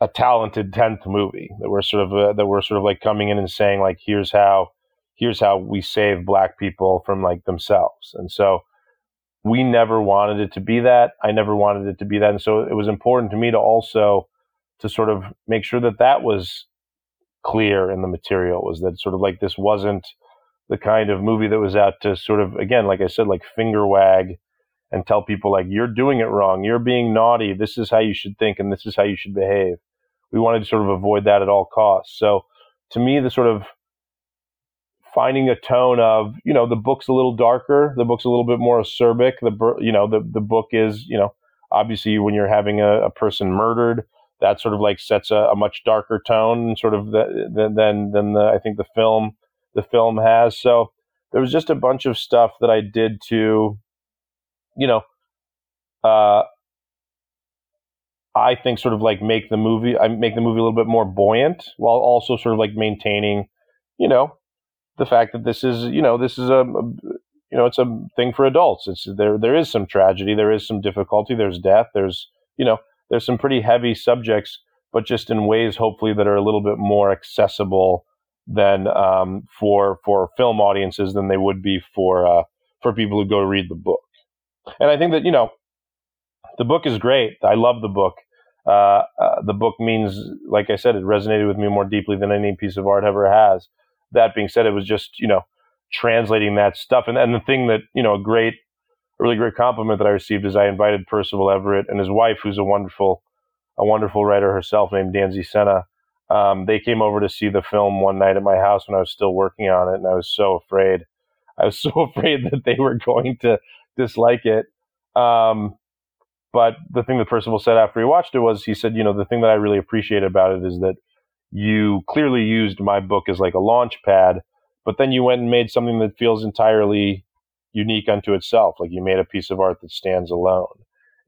a talented tenth movie that we're sort of uh, that we're sort of like coming in and saying like here's how here's how we save black people from like themselves. And so we never wanted it to be that. I never wanted it to be that. And so it was important to me to also to sort of make sure that that was clear in the material was that sort of like this wasn't the kind of movie that was out to sort of again like i said like finger wag and tell people like you're doing it wrong. You're being naughty. This is how you should think and this is how you should behave. We wanted to sort of avoid that at all costs. So to me the sort of finding a tone of you know the book's a little darker the book's a little bit more acerbic the you know the the book is you know obviously when you're having a, a person murdered that sort of like sets a, a much darker tone, sort of than than than the I think the film the film has. So there was just a bunch of stuff that I did to, you know, uh, I think sort of like make the movie I make the movie a little bit more buoyant while also sort of like maintaining, you know, the fact that this is you know this is a, a you know it's a thing for adults. It's there there is some tragedy, there is some difficulty, there's death, there's you know there's some pretty heavy subjects, but just in ways hopefully that are a little bit more accessible than um, for for film audiences than they would be for uh, for people who go read the book. And I think that you know the book is great. I love the book. Uh, uh, the book means, like I said, it resonated with me more deeply than any piece of art ever has. That being said, it was just you know translating that stuff. And, and the thing that you know a great a really great compliment that I received is I invited Percival Everett and his wife, who's a wonderful, a wonderful writer herself, named Danzy Senna. Um, they came over to see the film one night at my house when I was still working on it, and I was so afraid. I was so afraid that they were going to dislike it. Um, but the thing that Percival said after he watched it was, he said, you know, the thing that I really appreciate about it is that you clearly used my book as like a launch pad, but then you went and made something that feels entirely unique unto itself. Like you made a piece of art that stands alone.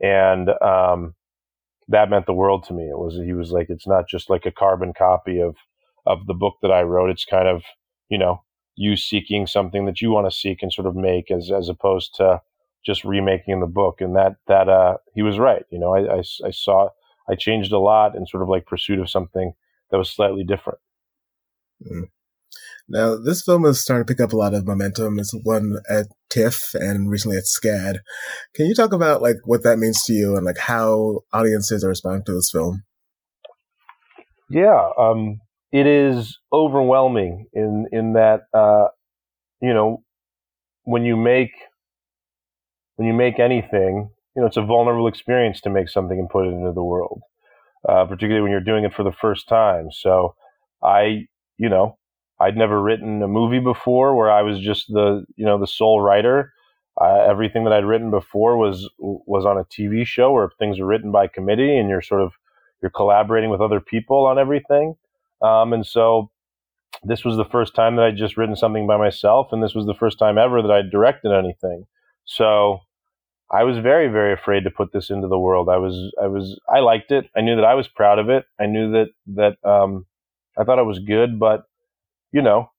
And um, that meant the world to me. It was he was like, it's not just like a carbon copy of of the book that I wrote. It's kind of, you know, you seeking something that you want to seek and sort of make as as opposed to just remaking the book. And that that uh he was right. You know, I I, I saw I changed a lot in sort of like pursuit of something that was slightly different. Mm. Now, this film is starting to pick up a lot of momentum. It's won at TIFF and recently at SCAD. Can you talk about like what that means to you and like how audiences are responding to this film? Yeah, um, it is overwhelming in in that uh, you know when you make when you make anything, you know it's a vulnerable experience to make something and put it into the world, uh, particularly when you're doing it for the first time. So I, you know, I'd never written a movie before where I was just the you know the sole writer. Uh, everything that I'd written before was was on a TV show where things are written by committee and you're sort of you're collaborating with other people on everything. Um, and so this was the first time that I'd just written something by myself, and this was the first time ever that I'd directed anything. So I was very, very afraid to put this into the world. I was, I was, I liked it. I knew that I was proud of it. I knew that, that, um, I thought it was good, but, you know,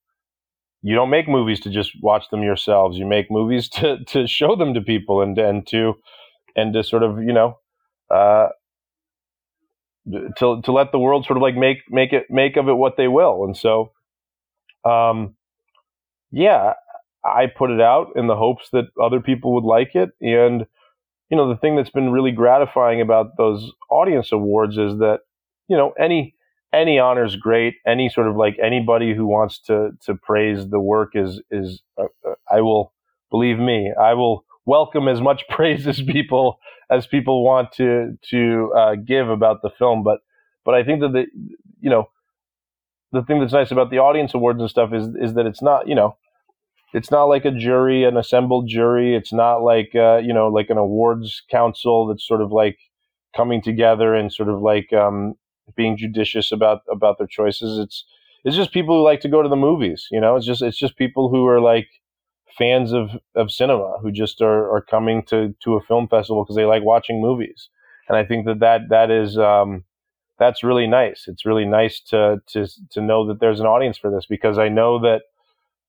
you don't make movies to just watch them yourselves. You make movies to, to show them to people and, and to, and to sort of, you know, uh, to, to let the world sort of like make, make it, make of it what they will. And so, um, yeah, I put it out in the hopes that other people would like it. And, you know, the thing that's been really gratifying about those audience awards is that, you know, any, any honor is great. Any sort of like anybody who wants to, to praise the work is, is, uh, uh I will, believe me, I will welcome as much praise as people, as people want to, to, uh, give about the film. But, but I think that the, you know, the thing that's nice about the audience awards and stuff is, is that it's not, you know, it's not like a jury, an assembled jury. It's not like uh, you know, like an awards council that's sort of like coming together and sort of like um, being judicious about about their choices. It's it's just people who like to go to the movies. You know, it's just it's just people who are like fans of of cinema who just are are coming to to a film festival because they like watching movies. And I think that that that is um, that's really nice. It's really nice to to to know that there's an audience for this because I know that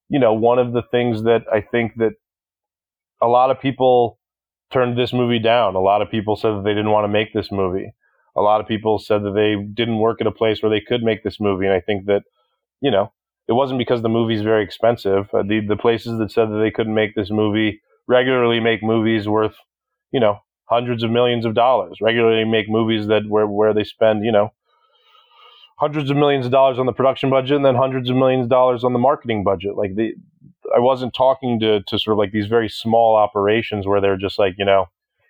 you know, one of the things that I think that a lot of people turned this movie down. A lot of people said that they didn't want to make this movie. A lot of people said that they didn't work at a place where they could make this movie. And I think that, you know, it wasn't because the movie's very expensive. Uh, the the places that said that they couldn't make this movie regularly make movies worth, you know, hundreds of millions of dollars. Regularly make movies that where where they spend, you know, hundreds of millions of dollars on the production budget and then hundreds of millions of dollars on the marketing budget. Like the, I wasn't talking to, to sort of like these very small operations where they're just like, you know,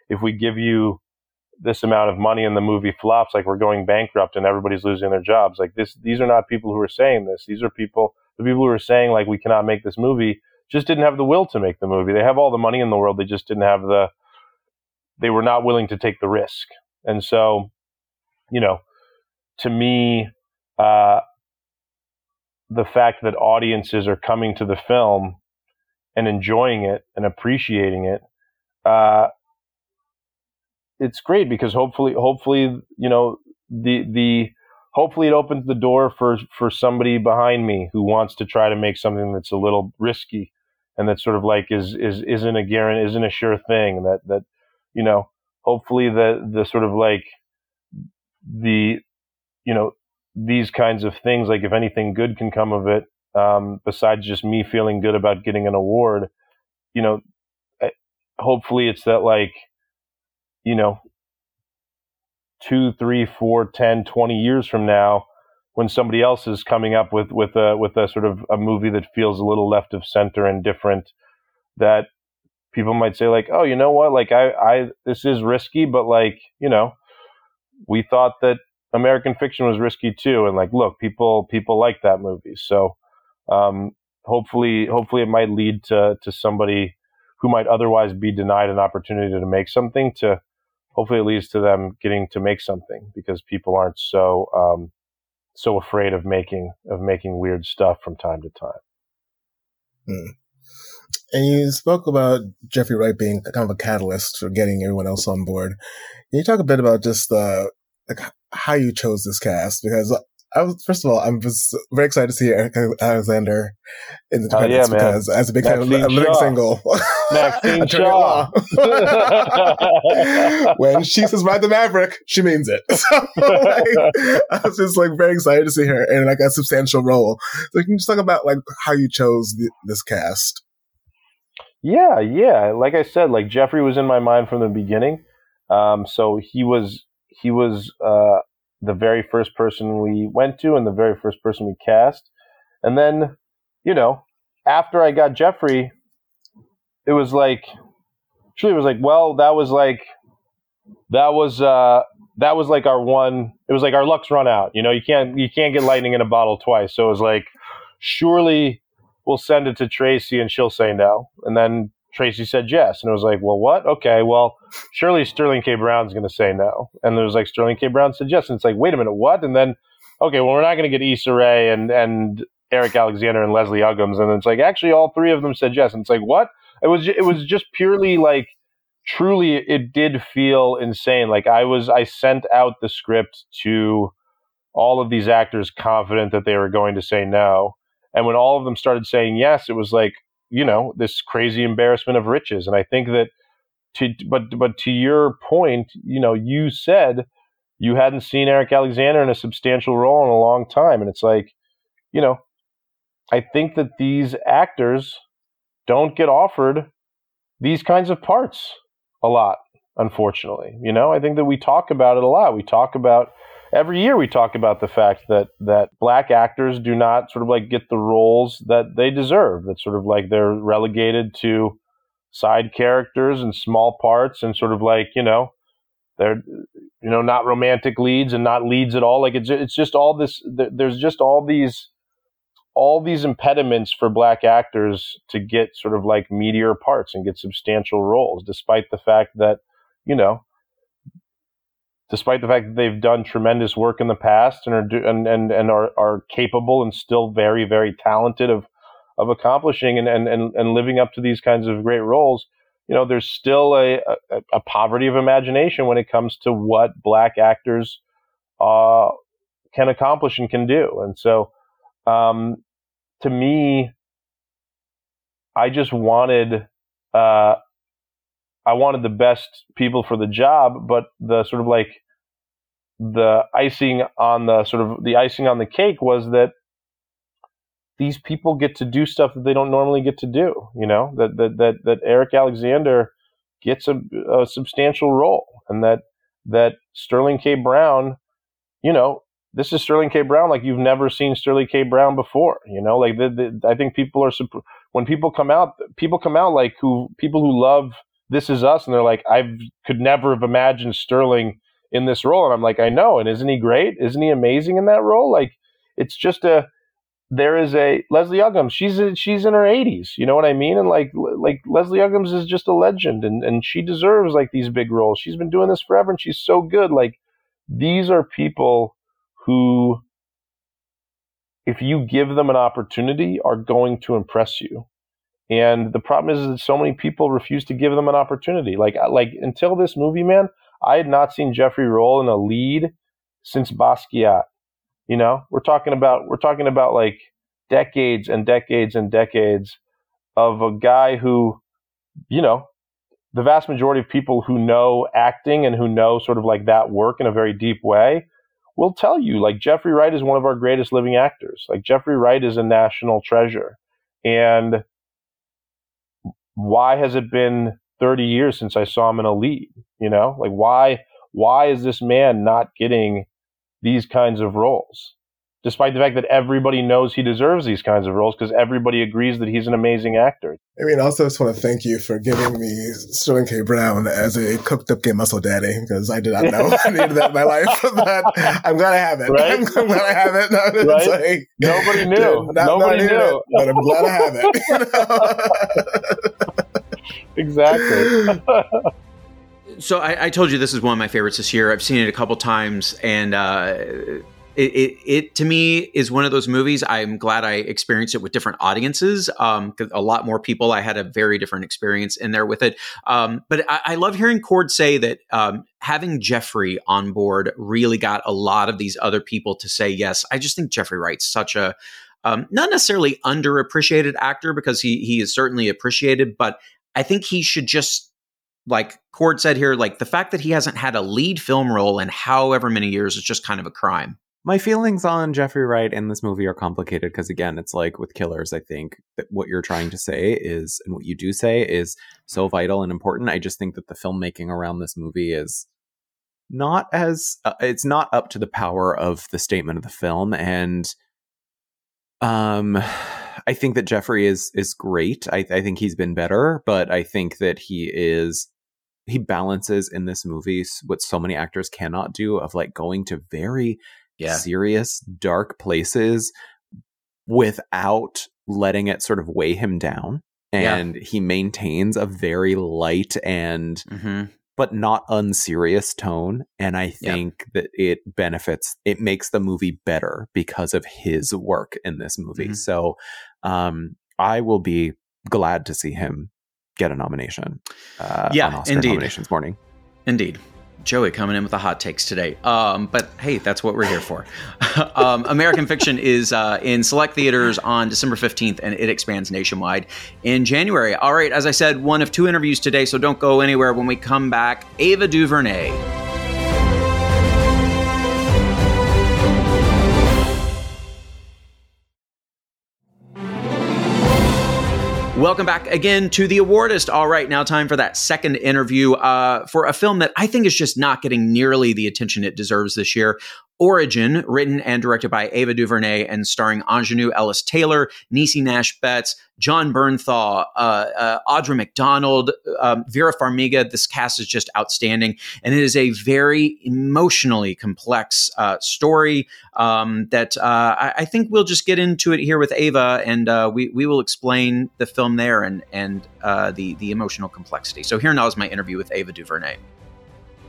if we give you this amount of money and the movie flops, like we're going bankrupt and everybody's losing their jobs. Like this, these are not people who are saying this. These are people, the people who are saying like we cannot make this movie just didn't have the will to make the movie. They have all the money in the world. They just didn't have the, they were not willing to take the risk. And so, you know, to me, uh, the fact that audiences are coming to the film and enjoying it and appreciating it, uh, it's great because hopefully, hopefully, you know, the the hopefully it opens the door for for somebody behind me who wants to try to make something that's a little risky and that sort of like is is isn't a guarantee isn't a sure thing that that you know hopefully the the sort of like the you know these kinds of things, like if anything good can come of it, um, besides just me feeling good about getting an award, you know, hopefully it's that like, you know, two, three, four, ten, twenty years from now, when somebody else is coming up with with a with a sort of a movie that feels a little left of center and different, that people might say like, oh, you know what, like I I this is risky, but like you know, we thought that American Fiction was risky too, and like, look, people people like that movie, so um, hopefully, hopefully, it might lead to to somebody who might otherwise be denied an opportunity to make something. To hopefully, it leads to them getting to make something because people aren't so um, so afraid of making of making weird stuff from time to time. Hmm. And you spoke about Jeffrey Wright being kind of a catalyst for getting everyone else on board. Can you talk a bit about just the like how you chose this cast because I was first of all I'm just very excited to see Erika Alexander in the oh, yeah, because as a big fan of living single, Maxine Shaw. when she says "Ride the Maverick," she means it. So, like, I was just like very excited to see her in like a substantial role. So can you just talk about like how you chose the, this cast? Yeah, yeah. Like I said, like Jeffrey was in my mind from the beginning. Um, so he was he was uh, the very first person we went to and the very first person we cast. And then, you know, after I got Jeffrey, it was like, truly, was like, well, that was like, that was uh, that was like our one. It was like our luck's run out. You know, you can't you can't get lightning in a bottle twice. So it was like, surely we'll send it to Tracy and she'll say no. And then Tracy said yes. And it was like, well, what? Okay, well, surely Sterling K. Brown's going to say no. And there was like, Sterling K. Brown said yes. And it's like, wait a minute, what? And then, okay, well, we're not going to get Issa Rae and, and Erika Alexander and Leslie Uggams. And it's like, actually, all three of them said yes. And it's like, what? It was, it was just purely like truly it did feel insane. Like I was, I sent out the script to all of these actors confident that they were going to say no. And when all of them started saying yes, it was like, you know, this crazy embarrassment of riches. And I think that to, but, but to your point, you know, you said you hadn't seen Erika Alexander in a substantial role in a long time. And it's like, you know, I think that these actors don't get offered these kinds of parts a lot, unfortunately. You know, I think that we talk about it a lot. We talk about every year we talk about the fact that that black actors do not sort of like get the roles that they deserve. That sort of like they're relegated to side characters and small parts and sort of like, you know, they're you know not romantic leads and not leads at all like it's it's just all this there's just all these all these impediments for black actors to get sort of like meteor parts and get substantial roles, despite the fact that, you know, despite the fact that they've done tremendous work in the past and are do, and, and, and are, are capable and still very, very talented of, of accomplishing and, and, and, and living up to these kinds of great roles, you know, there's still a, a, a poverty of imagination when it comes to what black actors uh, can accomplish and can do. And so, um, to me, I just wanted, uh, I wanted the best people for the job, but the sort of like the icing on the sort of the icing on the cake was that these people get to do stuff that they don't normally get to do. You know that that that that Erika Alexander gets a, a substantial role, and that that Sterling K. Brown, you know, this is Sterling K. Brown like you've never seen Sterling K. Brown before. You know, like the, the, I think people are when people come out, people come out like who people who love This Is Us, and they're like, I could never have imagined Sterling in this role, and I'm like, I know, and isn't he great? Isn't he amazing in that role? Like, it's just a there is a Leslie Uggams. She's a, she's in her 80s. You know what I mean? And like like Leslie Uggams is just a legend, and and she deserves like these big roles. She's been doing this forever, and she's so good. Like these are people who, if you give them an opportunity, are going to impress you. And the problem is that so many people refuse to give them an opportunity. Like, like until this movie, man, I had not seen Jeffrey Roll in a lead since Basquiat. You know, we're talking about we're talking about like decades and decades and decades of a guy who, you know, the vast majority of people who know acting and who know sort of like that work in a very deep way will tell you like Jeffrey Wright is one of our greatest living actors. Like Jeffrey Wright is a national treasure. And why has it been 30 years since I saw him in a lead? You know, like why why is this man not getting these kinds of roles? despite the fact that everybody knows he deserves these kinds of roles because everybody agrees that he's an amazing actor. I mean, also just want to thank you for giving me Sterling K. Brown as a cooked up gay muscle daddy because I did not know I needed that in my life. But I'm glad I have it. Right? I'm, glad I have it. No, right? Like, nobody knew. Not, nobody knew. It, but I'm glad I have it. exactly. So I, I, told you this is one of my favorites this year. I've seen it a couple times, and uh, it, it, it, to me is one of those movies. I'm glad I experienced it with different audiences. Um, a lot more people. I had a very different experience in there with it. Um, but I, I, love hearing Cord say that um, having Jeffrey on board really got a lot of these other people to say yes. I just think Jeffrey Wright's such a um, not necessarily underappreciated actor because he he is certainly appreciated, but I think he should just like Cord said here, like the fact that he hasn't had a lead film role in however many years is just kind of a crime my feelings on Jeffrey Wright in this movie are complicated because again, it's like with killers, I think that what you're trying to say is and what you do say is so vital and important. I just think that the filmmaking around this movie is not as uh, it's not up to the power of the statement of the film and um I think that Jeffrey is is great. I, I think he's been better, but I think that he is he balances in this movie what so many actors cannot do of like going to very yeah. serious, dark places without letting it sort of weigh him down. And yeah. he maintains a very light and mm-hmm. But not unserious tone. And I think that it benefits it makes the movie better because of his work in this movie. Mm-hmm. So um I will be glad to see him get a nomination. Uh, Yeah, indeed. nominations morning. Indeed. Joey coming in with the hot takes today. Um, but hey, that's what we're here for. um, American Fiction is uh, in select theaters on December 15th and it expands nationwide in January. All right, as I said, one of two interviews today, so don't go anywhere. When we come back, Ava DuVernay. Welcome back again to the Awardist. All right, now time for that second interview uh, for a film that I think is just not getting nearly the attention it deserves this year. Origin, written and directed by Ava DuVernay and starring Aunjanue Ellis Taylor, Niecy Nash Betts, Jon Bernthal, uh, uh, Audra McDonald, um, Vera Farmiga. This cast is just outstanding. And it is a very emotionally complex uh, story um, that uh, I, I think we'll just get into it here with Ava and uh, we, we will explain the film there and, and uh, the, the emotional complexity. So here now is my interview with Ava DuVernay.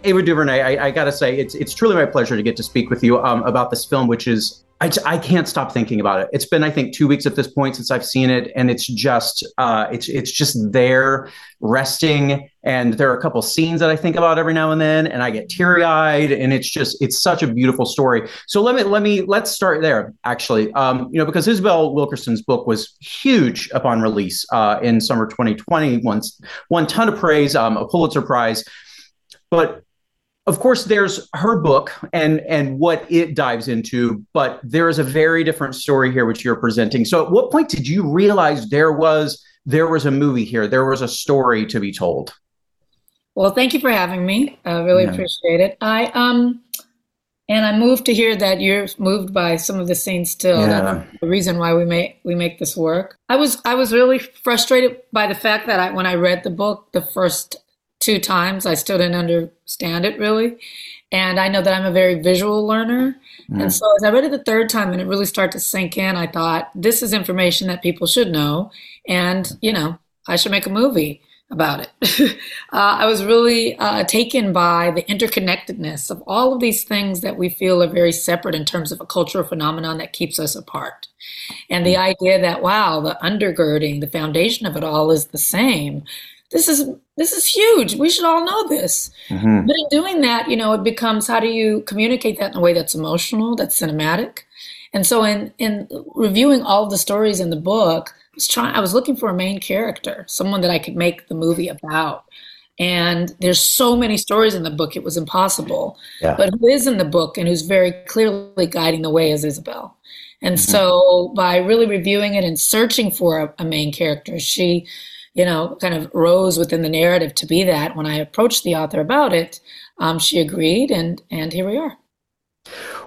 Ava DuVernay, I, I got to say, it's it's truly my pleasure to get to speak with you um, about this film, which is I, I can't stop thinking about it. It's been I think two weeks at this point since I've seen it, and it's just uh, it's it's just there resting. And there are a couple scenes that I think about every now and then, and I get teary eyed, and it's just it's such a beautiful story. So let me let me let's start there actually, um, you know, because Isabel Wilkerson's book was huge upon release uh, in summer 2020, won one ton of praise, um, a Pulitzer Prize, but of course there's her book and and what it dives into but there is a very different story here which you're presenting so at what point did you realize there was there was a movie here there was a story to be told Well, thank you for having me. I really Yeah. appreciate it. I um, and I'm moved to hear that you're moved by some of the scenes still. Yeah. That's the reason why we make we make this work. I was I was really frustrated by the fact that I when I read the book the first two times I still didn't understand it really, and I know that I'm a very visual learner. And so as I read it the third time and it really started to sink in, I thought this is information that people should know, and you know I should make a movie about it. uh, I was really uh, taken by the interconnectedness of all of these things that we feel are very separate in terms of a cultural phenomenon that keeps us apart. And the idea that, wow, the undergirding, the foundation of it all is the same. This is this is huge. We should all know this. Mm-hmm. But in doing that, you know, it becomes how do you communicate that in a way that's emotional, that's cinematic? And so in in reviewing all the stories in the book, I was trying I was looking for a main character, someone that I could make the movie about. And there's so many stories in the book, it was impossible. Yeah. But who is in the book and who's very clearly guiding the way is Isabel. And so by really reviewing it and searching for a, a main character, she, you know, kind of rose within the narrative to be that. When I approached the author about it, um, she agreed, and and here we are.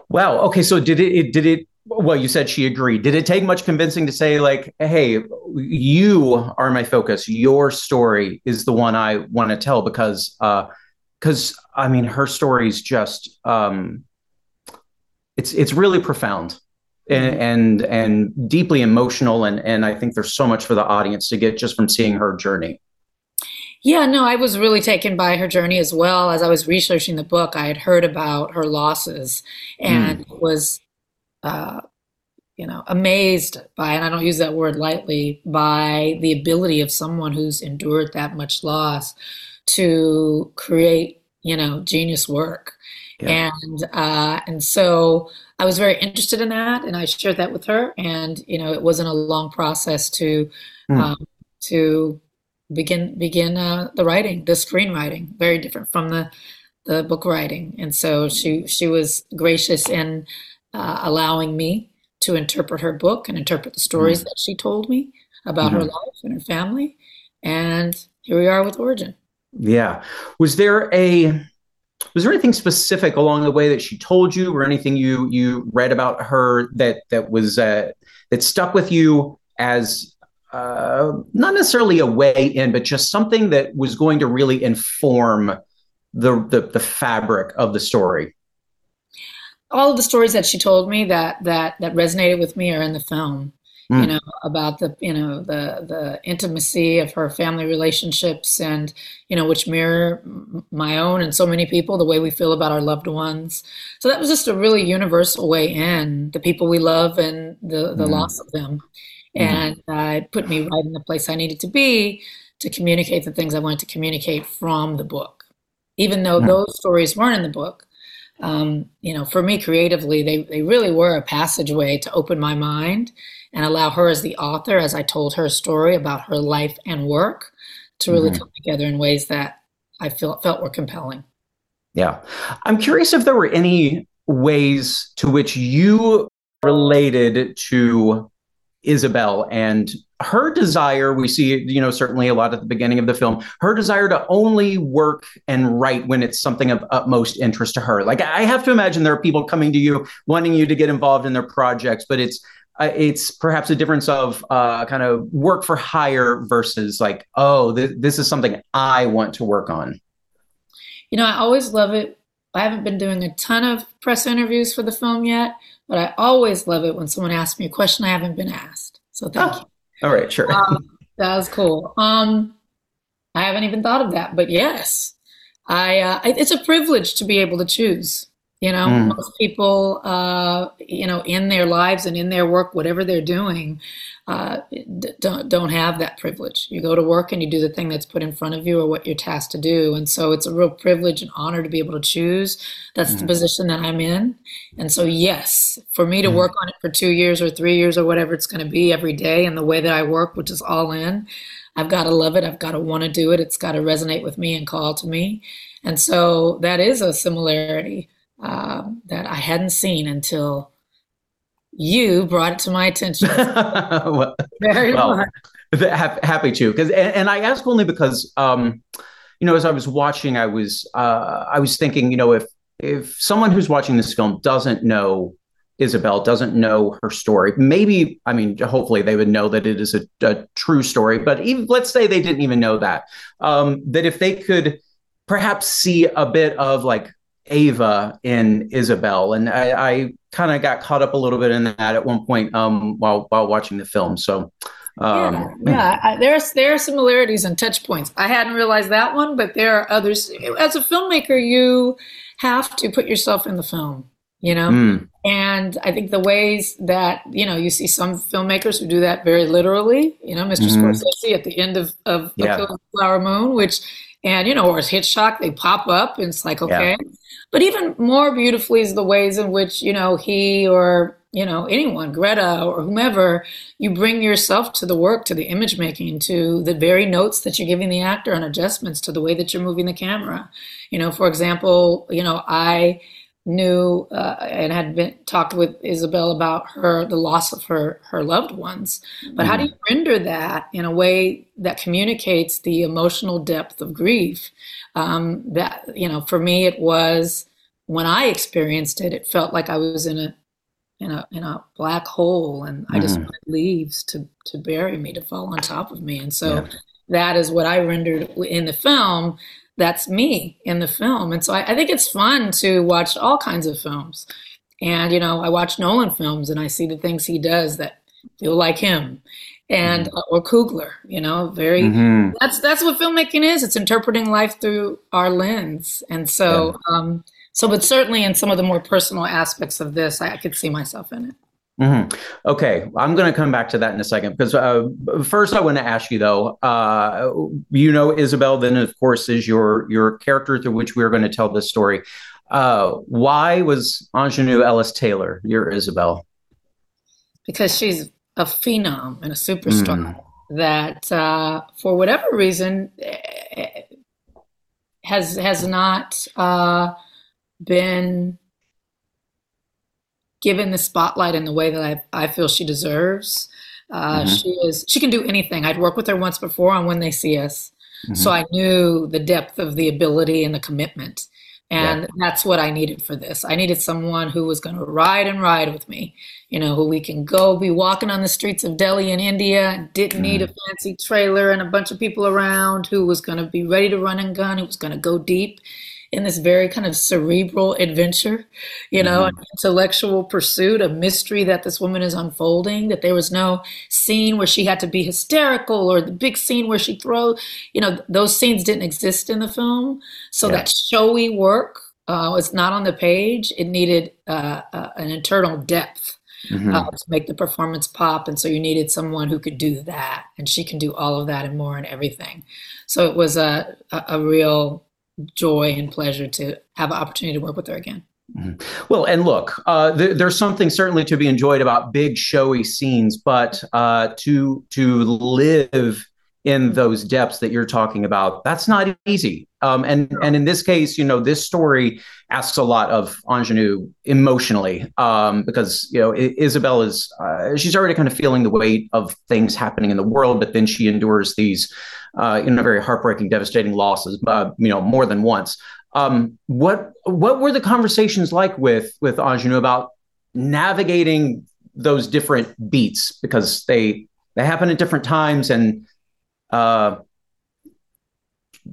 Wow. Okay. So did it, it did it well you said she agreed. Did it take much convincing to say like, hey, you are my focus. Your story is the one I want to tell because uh because I mean her story is just um it's it's really profound and and, and deeply emotional and and I think there's so much for the audience to get just from seeing her journey. Yeah, no, I was really taken by her journey as well. As I was researching the book, I had heard about her losses and was, uh, you know, amazed by, and I don't use that word lightly, by the ability of someone who's endured that much loss to create, you know, genius work. Yeah. And uh, and so I was very interested in that, and I shared that with her. And you know, it wasn't a long process to Hmm. um, to begin begin uh, the writing, the screenwriting, very different from the the book writing. And so she she was gracious in uh, allowing me to interpret her book and interpret the stories that she told me about her Mhm. life and her family. And here we are with Origin. Yeah. Was there a was there anything specific along the way that she told you or anything you you read about her that that was uh, that stuck with you as uh, not necessarily a way in, but just something that was going to really inform the the, the fabric of the story? all of the stories that she told me that that that resonated with me are in the film you Mm. know about the you know the the intimacy of her family relationships and you know which mirror my own and so many people the way we feel about our loved ones so that was just a really universal way in the people we love and the the Mm. loss of them Mhm. and uh, it put me right in the place I needed to be to communicate the things I wanted to communicate from the book. Even though Hmm. those stories weren't in the book, um, you know, for me creatively, they, they really were a passageway to open my mind and allow her as the author, as I told her story about her life and work, to really Mhm. come together in ways that I felt felt were compelling. Yeah. I'm curious if there were any ways to which you related to Isabel and her desire. We see, you know, certainly a lot at the beginning of the film, her desire to only work and write when it's something of utmost interest to her. Like, I have to imagine there are people coming to you wanting you to get involved in their projects, but it's, uh, it's perhaps a difference of uh, kind of work for hire versus like, oh, th- this is something I want to work on. You know, I always love it. I haven't been doing a ton of press interviews for the film yet, but I always love it when someone asks me a question I haven't been asked. So thank Oh, all right, sure. Um, that was cool. Um, I haven't even thought of that, but yes, I. Uh, it's a privilege to be able to choose. You know, Mm. most people, uh, you know, in their lives and in their work, whatever they're doing, uh, don't don't have that privilege. You go to work and you do the thing that's put in front of you or what you're tasked to do, and so it's a real privilege and honor to be able to choose. That's the Mhm. position that I'm in, and so yes, for me to Mhm. work on it for two years or three years or whatever it's going to be every day, and the way that I work, which is all in, I've got to love it. I've got to want to do it. It's got to resonate with me and call to me, and so that is a similarity um, that I hadn't seen until you brought it to my attention. well, Very Well, much. hap- happy to because and, and I ask only because um, you know as I was watching I was uh, I was thinking you know if if someone who's watching this film doesn't know Isabel doesn't know her story maybe I mean hopefully they would know that it is a, a true story but even let's say they didn't even know that um, that if they could perhaps see a bit of like Ava in Isabel, and I, I kind of got caught up a little bit in that at one point um, while while watching the film. So, um, yeah, yeah. I, there's there are similarities and touch points. I hadn't realized that one, but there are others. As a filmmaker, you have to put yourself in the film. You know, mm, and I think the ways that you know you see some filmmakers who do that very literally. You know, mister Mhm. Scorsese at the end of of Yeah. The Flower Moon, which and you know, or Hitchcock, they pop up and it's like okay. But even more beautifully is the ways in which you know he or you know anyone, Greta or whomever, you bring yourself to the work, to the image making, to the very notes that you're giving the actor and adjustments to the way that you're moving the camera. You know, for example, you know I knew uh, and had been talked with Isabel about her the loss of her her loved ones. But how do you render that in a way that communicates the emotional depth of grief? Um, that you know, for me, it was when I experienced it. It felt like I was in a in a in a black hole, and I just wanted leaves to to bury me, to fall on top of me, and so Yeah. that is what I rendered in the film that's me in the film. And so I, I think it's fun to watch all kinds of films. And, you know, I watch Nolan films and I see the things he does that feel like him. And or Coogler, you know, very mhm. that's that's what filmmaking is. It's interpreting life through our lens. And so um so but certainly in some of the more personal aspects of this, I, I could see myself in it. Mhm. Okay, I'm going to come back to that in a second because uh, first I want to ask you though. Uh, you know, Isabel, then of course is your your character through which we're going to tell this story. Uh, why was Aunjanue Ellis Taylor your Isabel? because she's a phenom and a superstar that, uh, for whatever reason, eh, has has not uh, been given the spotlight in the way that I, I feel she deserves. Uh, Mhm. She is she can do anything. I'd worked with her once before on When They See Us, so I knew the depth of the ability and the commitment. And that's what I needed for this. I needed someone who was going to ride and ride with me, you know, who we can go be walking on the streets of Delhi in India didn't need a fancy trailer and a bunch of people around, who was going to be ready to run and gun, who was going to go deep in this very kind of cerebral adventure, you know, an intellectual pursuit, a mystery that this woman is unfolding, that there was no scene where she had to be hysterical or the big scene where she throws, you know, those scenes didn't exist in the film. So Yeah. that showy work uh, was not on the page. It needed uh, uh, an internal depth. mm-hmm. uh, to make the performance pop. And so you needed someone who could do that. And she can do all of that and more and everything. So it was a, a, a real joy and pleasure to have an opportunity to work with her again. Mm-hmm. Well, and look, uh, th- there's something certainly to be enjoyed about big showy scenes, but uh, to to live in those depths that you're talking about. That's not easy. Um, and and in this case, you know, this story asks a lot of Aunjanue emotionally um, because you know Isabel is uh, she's already kind of feeling the weight of things happening in the world, but then she endures these uh, you know very heartbreaking, devastating losses, uh, you know, more than once. Um, what what were the conversations like with with Aunjanue about navigating those different beats because they they happen at different times and uh,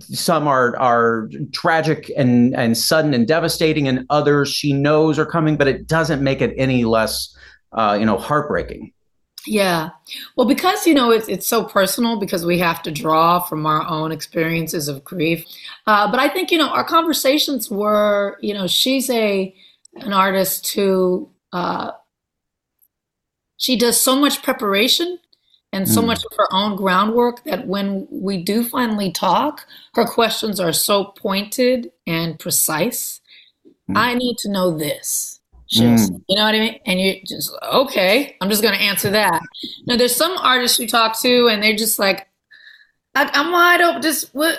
some are are tragic and and sudden and devastating, and others she knows are coming, but it doesn't make it any less, uh, you know, heartbreaking. Yeah, well, because you know it's it's so personal because we have to draw from our own experiences of grief. Uh, but I think you know our conversations were, you know, she's a an artist who uh, she does so much preparation and so mm. much of her own groundwork that when we do finally talk, her questions are so pointed and precise. Mm. I need to know this. Just, mm. You know what I mean? And you just, okay, I'm just going to answer that. Now, there's some artists you talk to and they're just like, I, am wide open. Just what?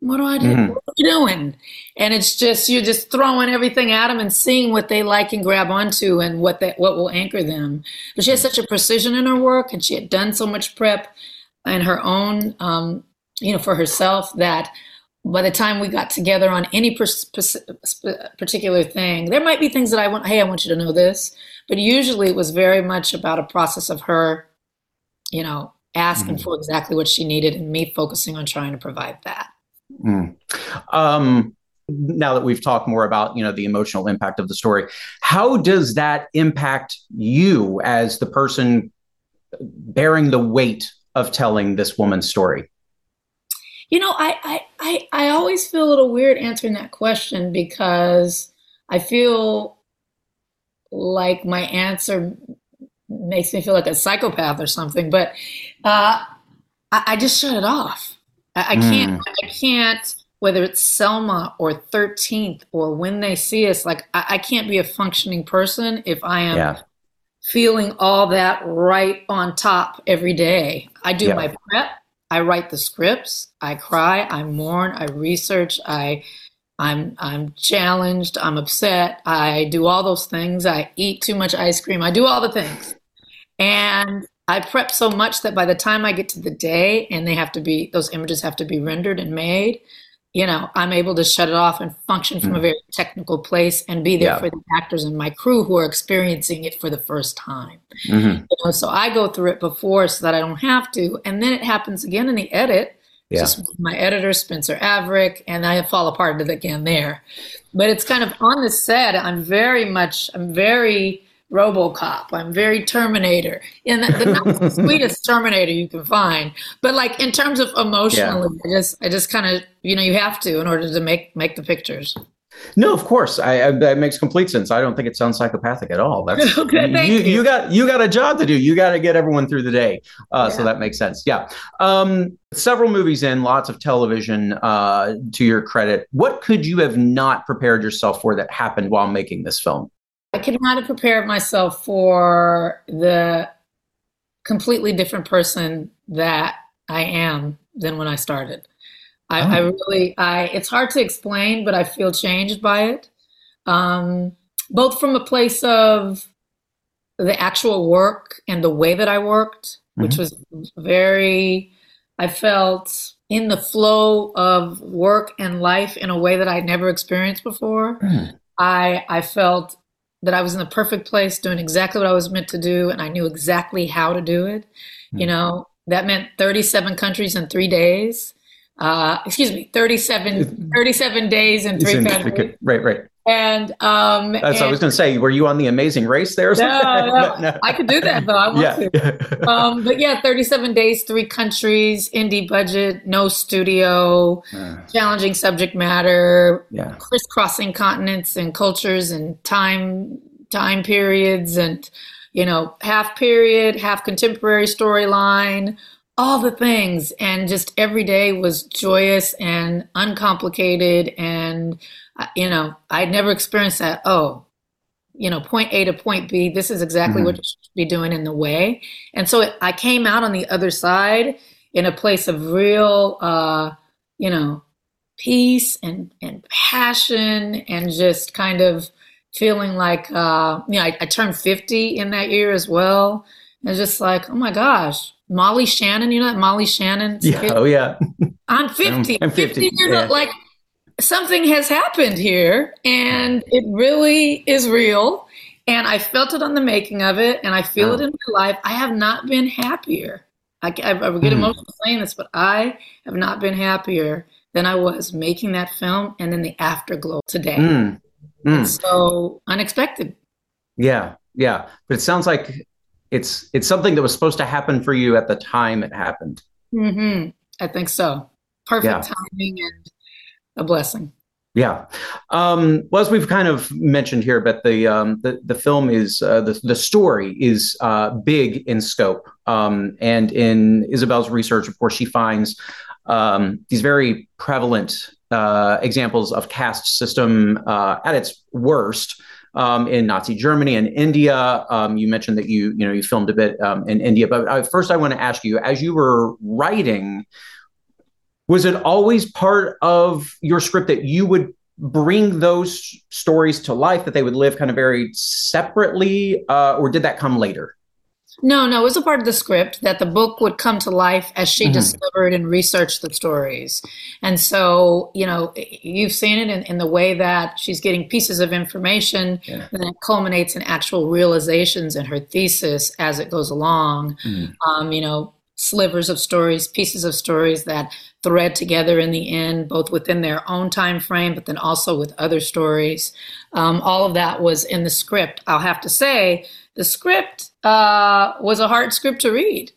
What do I do? Mm-hmm. What are you doing? And it's just you're just throwing everything at them and seeing what they like and grab onto and what that what will anchor them. But she has such a precision in her work, and she had done so much prep and her own, um, you know, for herself that by the time we got together on any particular thing, there might be things that I want. Hey, I want you to know this, but usually it was very much about a process of her, you know, asking mm-hmm. for exactly what she needed and me focusing on trying to provide that. Mm. Um, now that we've talked more about you know the emotional impact of the story, how does that impact you as the person bearing the weight of telling this woman's story? You know, I, I, I, I always feel a little weird answering that question because I feel like my answer makes me feel like a psychopath or something. But uh, I, I just shut it off. I, I can't. Mm. I can't. Whether it's Selma or Thirteenth or when they see us, like I, I can't be a functioning person if I am yeah. feeling all that right on top every day. I do yeah. my prep. I write the scripts. I cry. I mourn. I research. I I'm I'm challenged. I'm upset. I do all those things. I eat too much ice cream. I do all the things. And I prep so much that by the time I get to the day and they have to be, those images have to be rendered and made, you know, I'm able to shut it off and function from mm. a very technical place and be there yeah. for the actors and my crew who are experiencing it for the first time. Mm-hmm. You know, so I go through it before so that I don't have to. And then it happens again in the edit. Yeah. Just my editor, Spencer Averick, and I fall apart again there. But it's kind of on the set, I'm very much, I'm very, RoboCop. I'm very Terminator, and the, the sweetest Terminator you can find. But like in terms of emotionally, yeah. I just I just kind of you know you have to in order to make make the pictures. No, of course, I, I, that makes complete sense. I don't think it sounds psychopathic at all. That's okay, you, you, you. got you got a job to do. You got to get everyone through the day, uh, yeah. so that makes sense. Yeah, um, several movies in, lots of television. Uh, to your credit, what could you have not prepared yourself for that happened while making this film? I could not have prepared myself for the completely different person that I am than when I started. I, oh. I really, I it's hard to explain, but I feel changed by it. Um, both from a place of the actual work and the way that I worked, mm-hmm. which was very, I felt in the flow of work and life in a way that I'd never experienced before. Mm. I I felt that I was in the perfect place doing exactly what I was meant to do and I knew exactly how to do it. Mm-hmm. You hmm. know, that meant 37 countries in three days. Uh, excuse me, 37, 37 days in three countries. Right, right. And um, that's and, I was going to say. Were you on the Amazing Race there? No, no, no, I could do that though. I want yeah. to. Um, but yeah, 37 days, three countries, indie budget, no studio, uh, challenging subject matter, yeah. crisscrossing continents and cultures and time time periods and you know, half period, half contemporary storyline, all the things. And just every day was joyous and uncomplicated. And, you know, I'd never experienced that. Oh, you know, point A to point B, this is exactly mm-hmm. what you should be doing in the way. And so it, I came out on the other side in a place of real, uh, you know, peace and, and passion and just kind of feeling like, uh, you know, I, I turned 50 in that year as well. And just like, oh my gosh, Molly Shannon, you know that Molly Shannon? Yeah. Oh, yeah. I'm 50. I'm, I'm 50. 50 yeah. like, something has happened here and it really is real. And I felt it on the making of it and I feel oh. it in my life. I have not been happier. I, I, I get mm. emotional saying this, but I have not been happier than I was making that film and then the afterglow today. Mm. Mm. So unexpected. Yeah, yeah. But it sounds like it's it's something that was supposed to happen for you at the time it happened. Mm-hmm. I think so. Perfect yeah. timing and a blessing. Yeah. Um, well, as we've kind of mentioned here, but the um, the, the film is uh, the the story is uh, big in scope. Um, and in Isabel's research, of course, she finds um, these very prevalent uh, examples of caste system uh, at its worst. Um, in Nazi Germany and India, um, you mentioned that you you know you filmed a bit in India, but uh, first I want to ask you, as you were writing, was it always part of your script that you would bring those stories to life that they would live kind of very separately uh, or did that come later no no it was a part of the script that the book would come to life as she mm-hmm. discovered and researched the stories and so you know you've seen it in, in the way that she's getting pieces of information yeah. and then it culminates in actual realizations in her thesis as it goes along mm-hmm. um, you know slivers of stories, pieces of stories that thread together in the end, both within their own time frame, but then also with other stories. Um, all of that was in the script. I'll have to say, the script uh, was a hard script to read,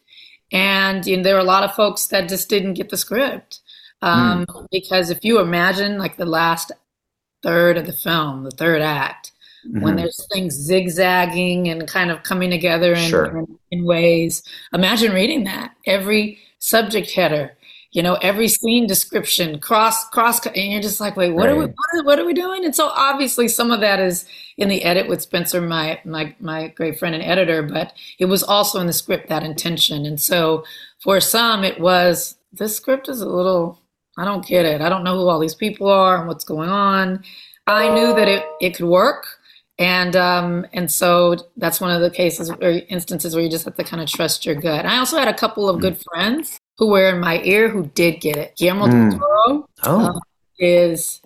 and you know, there were a lot of folks that just didn't get the script um, mm. because if you imagine like the last third of the film, the third act mm-hmm. when there's things zigzagging and kind of coming together in, sure. in, in ways. Imagine reading that every subject header, you know, every scene description, cross, cross, and you're just like, wait, what right. are we, what are, what are, we doing? And so obviously some of that is in the edit with Spencer, my, my, my great friend and editor, but it was also in the script, that intention. And so for some, it was, this script is a little, I don't get it. I don't know who all these people are and what's going on. I knew that it, it could work and um, and so that's one of the cases or instances where you just have to kind of trust your gut. And I also had a couple of good friends who were in my ear who did get it. Guillermo mm. del Toro oh. uh, is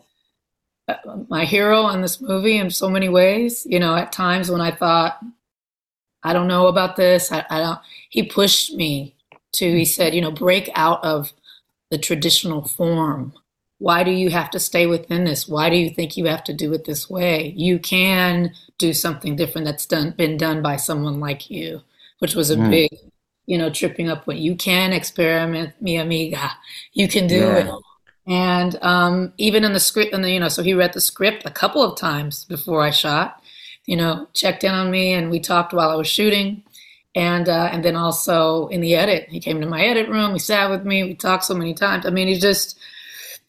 uh, my hero in this movie in so many ways. You know, at times when I thought, I don't know about this, I, I don't. He pushed me to. He said, you know, break out of the traditional form why do you have to stay within this? Why do you think you have to do it this way? You can do something different that's done been done by someone like you, which was a mm. big, you know, tripping up what you can experiment, mi amiga. You can do yeah. it. And um, even in the script, and the, you know, so he read the script a couple of times before I shot. You know, checked in on me, and we talked while I was shooting, and uh, and then also in the edit, he came to my edit room. He sat with me. We talked so many times. I mean, he just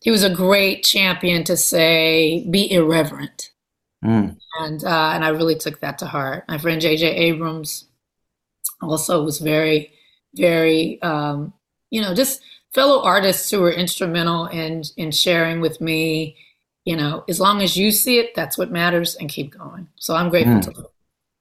he was a great champion to say be irreverent mm. and uh, and i really took that to heart my friend jj abrams also was very very um, you know just fellow artists who were instrumental in in sharing with me you know as long as you see it that's what matters and keep going so i'm grateful mm. to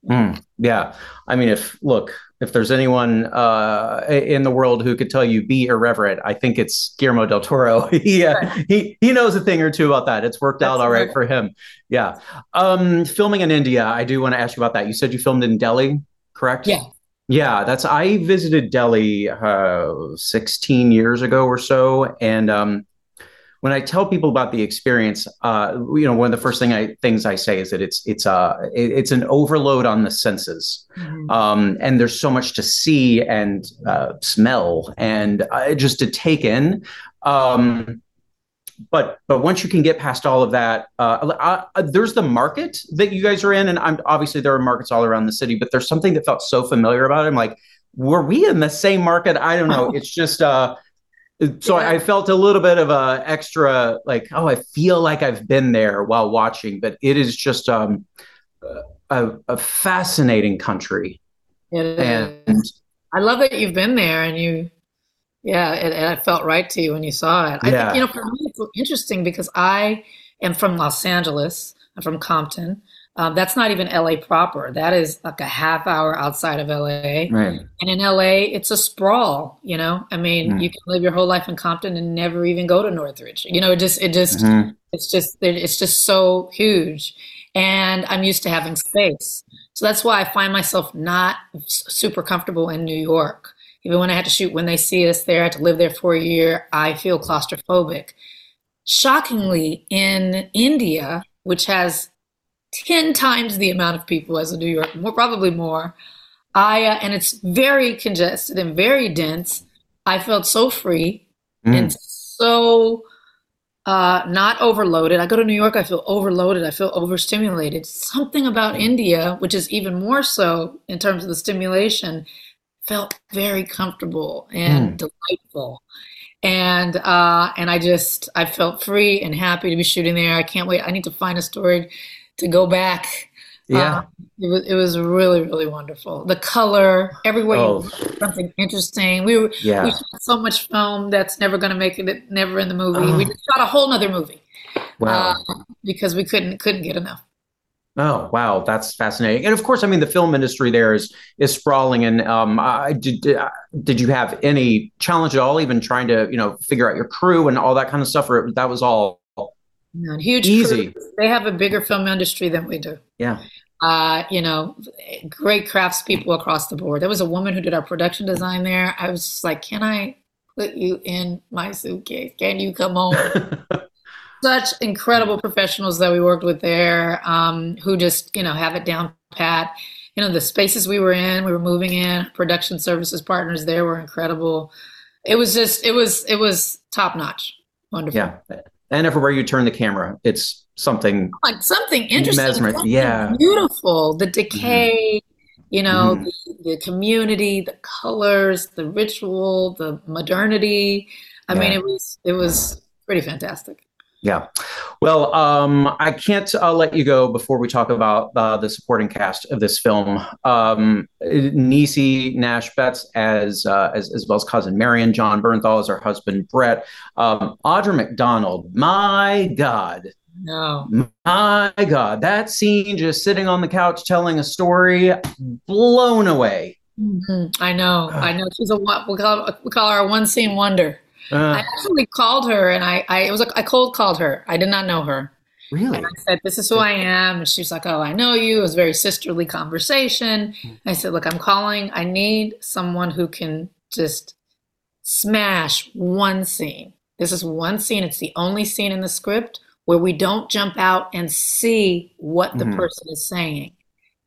Mm, yeah. I mean, if look, if there's anyone uh, in the world who could tell you be irreverent, I think it's Guillermo del Toro. he, uh, he he knows a thing or two about that. It's worked That's out all right, right for him. Yeah. Um, filming in India, I do want to ask you about that. You said you filmed in Delhi, correct? Yeah. Yeah, that's I visited Delhi uh, 16 years ago or so, and um, when I tell people about the experience, uh, you know, one of the first thing I things I say is that it's it's uh it, it's an overload on the senses, mm-hmm. um, and there's so much to see and uh, smell and uh, just to take in. Um, but but once you can get past all of that, uh, uh, there's the market that you guys are in, and I'm obviously there are markets all around the city, but there's something that felt so familiar about it. I'm like, were we in the same market? I don't know. It's just uh, so yeah. I felt a little bit of a extra like, oh, I feel like I've been there while watching, but it is just um, a, a fascinating country. and I love that you've been there and you yeah, it, it felt right to you when you saw it. I yeah. think, you know, for me, it's interesting because I am from Los Angeles. I'm from Compton. Um, that's not even LA proper. That is like a half hour outside of LA. Right. And in LA, it's a sprawl. You know, I mean, mm. you can live your whole life in Compton and never even go to Northridge. You know, it just, it just, mm-hmm. it's just, it's just so huge. And I'm used to having space. So that's why I find myself not super comfortable in New York even when I had to shoot when they see us there, I had to live there for a year, I feel claustrophobic. Shockingly, in India, which has 10 times the amount of people as in New York, more, probably more, I, uh, and it's very congested and very dense. I felt so free mm. and so uh, not overloaded. I go to New York, I feel overloaded, I feel overstimulated. Something about India, which is even more so in terms of the stimulation, felt very comfortable and mm. delightful. And uh, and I just I felt free and happy to be shooting there. I can't wait. I need to find a story to go back. Yeah, uh, it was it was really really wonderful. The color everywhere, oh. something interesting. We were yeah. we shot so much film that's never going to make it never in the movie. Oh. We shot a whole other movie. Wow, uh, because we couldn't couldn't get enough. Oh wow, that's fascinating. And of course, I mean, the film industry there is is sprawling. And um, I, did did you have any challenge at all, even trying to you know figure out your crew and all that kind of stuff, or that was all huge easy? Crew. They have a bigger film industry than we do. Yeah. Uh, you know, great craftspeople across the board. There was a woman who did our production design there. I was like, can I put you in my suitcase? Can you come home? such incredible professionals that we worked with there um, who just you know have it down pat. You know the spaces we were in we were moving in production services partners there were incredible. It was just it was it was top notch wonderful. Yeah. And everywhere you turn the camera it's something like something interesting. yeah. beautiful. The decay mm-hmm. you know mm-hmm. the, the, community the colors the ritual the modernity. I yeah. mean it was it was pretty fantastic yeah. Well, um, I can't uh, let you go before we talk about uh, the supporting cast of this film. Um, Niecy Nash Betts as, uh, as as well as cousin Marion, Jon Bernthal as her husband Brett, um, Audra McDonald. My God. No. My God, that scene just sitting on the couch telling a story, blown away. Mm-hmm. I know, I know. She's a we call, we call her a one scene wonder. Uh, I actually called her and I, I it was like I cold called her. I did not know her. Really? And I said, This is who I am. And she was like, Oh, I know you. It was very sisterly conversation. I said, Look, I'm calling. I need someone who can just smash one scene. This is one scene. It's the only scene in the script where we don't jump out and see what the mm-hmm. person is saying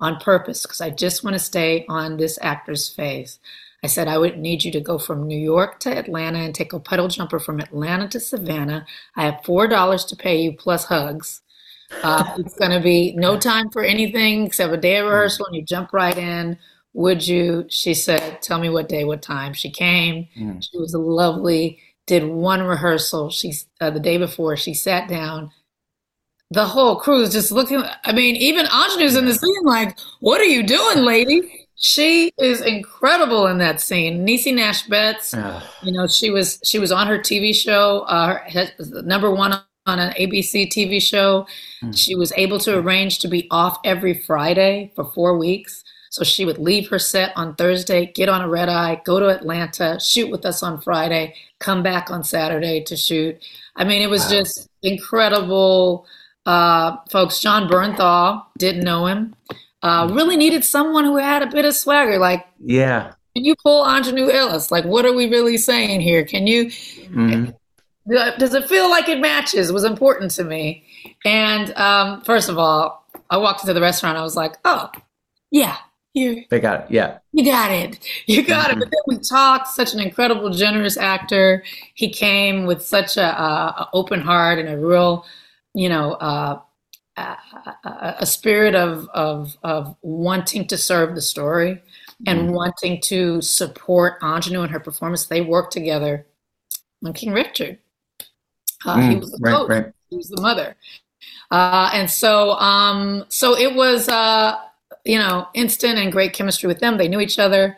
on purpose because I just want to stay on this actor's face. I said I would need you to go from New York to Atlanta and take a puddle jumper from Atlanta to Savannah. I have four dollars to pay you plus hugs. Uh, it's going to be no time for anything except a day of rehearsal, and you jump right in. Would you? She said, "Tell me what day, what time." She came. Mm. She was lovely. Did one rehearsal. She uh, the day before. She sat down. The whole crew is just looking. I mean, even Aunjanue's in the scene, like, "What are you doing, lady?" She is incredible in that scene. Niecy Nash Betts, you know, she was she was on her TV show, uh, number one on an ABC TV show. Mm. She was able to arrange to be off every Friday for four weeks. So she would leave her set on Thursday, get on a red eye, go to Atlanta, shoot with us on Friday, come back on Saturday to shoot. I mean, it was wow. just incredible. Uh, folks, Jon Bernthal didn't know him uh, really needed someone who had a bit of swagger. Like, yeah, can you pull Aunjanue Ellis? Like, what are we really saying here? Can you? Mm-hmm. Does it feel like it matches? Was important to me. And um, first of all, I walked into the restaurant. I was like, oh, yeah, Here. They got it. Yeah. You got it. You got Mhm. it. But then we talked. Such an incredible, generous actor. He came with such a, a, a open heart and a real, you know, uh, a, spirit of, of of wanting to serve the story and wanting to support Aunjanue and her performance. They worked together on King Richard. Uh, he Mm, was the right, coach. right. He was the mother. Uh, and so, um, so it was, uh, you know, instant and great chemistry with them. They knew each other.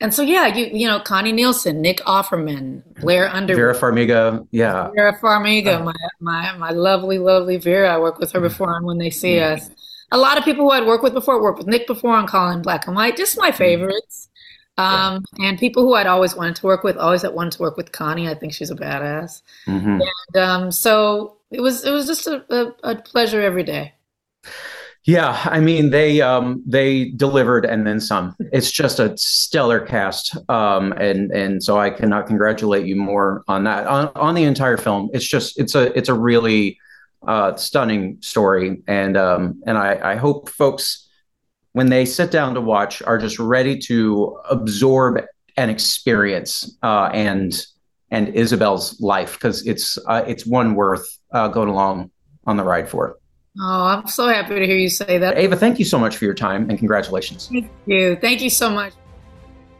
And so, yeah, you, you know, Connie Nielsen, Nick Offerman, Blair Underwood, Vera Farmiga. Yeah. Vera Farmiga, my, my, my lovely, lovely Vera. I worked with her before on When They See Us. A lot of people who I'd worked with before, worked with Nick before on Colin in Black and White, just my favorites. Um, and people who I'd always wanted to work with, always that wanted to work with Connie. I think she's a badass. Mhm. And um, so it was it was just a, a, a pleasure every day. Yeah, I mean they um they delivered and then some. It's just a stellar cast, um, and and so I cannot congratulate you more on that on on the entire film. It's just it's a it's a really uh, stunning story, and um and I I hope folks when they sit down to watch are just ready to absorb and experience uh, and and Isabel's life because it's uh, it's one worth uh, going along on the ride for. Oh, I'm so happy to hear you say that. Ava, thank you so much for your time and congratulations. Thank you. Thank you so much.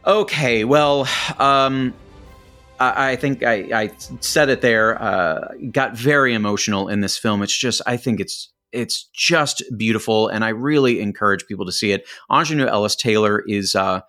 Okay, well, um, I, I think I, I said it there. Uh, got very emotional in this film. It's just, I think it's it's just beautiful, and I really encourage people to see it. Aunjanue Ellis Taylor is uh,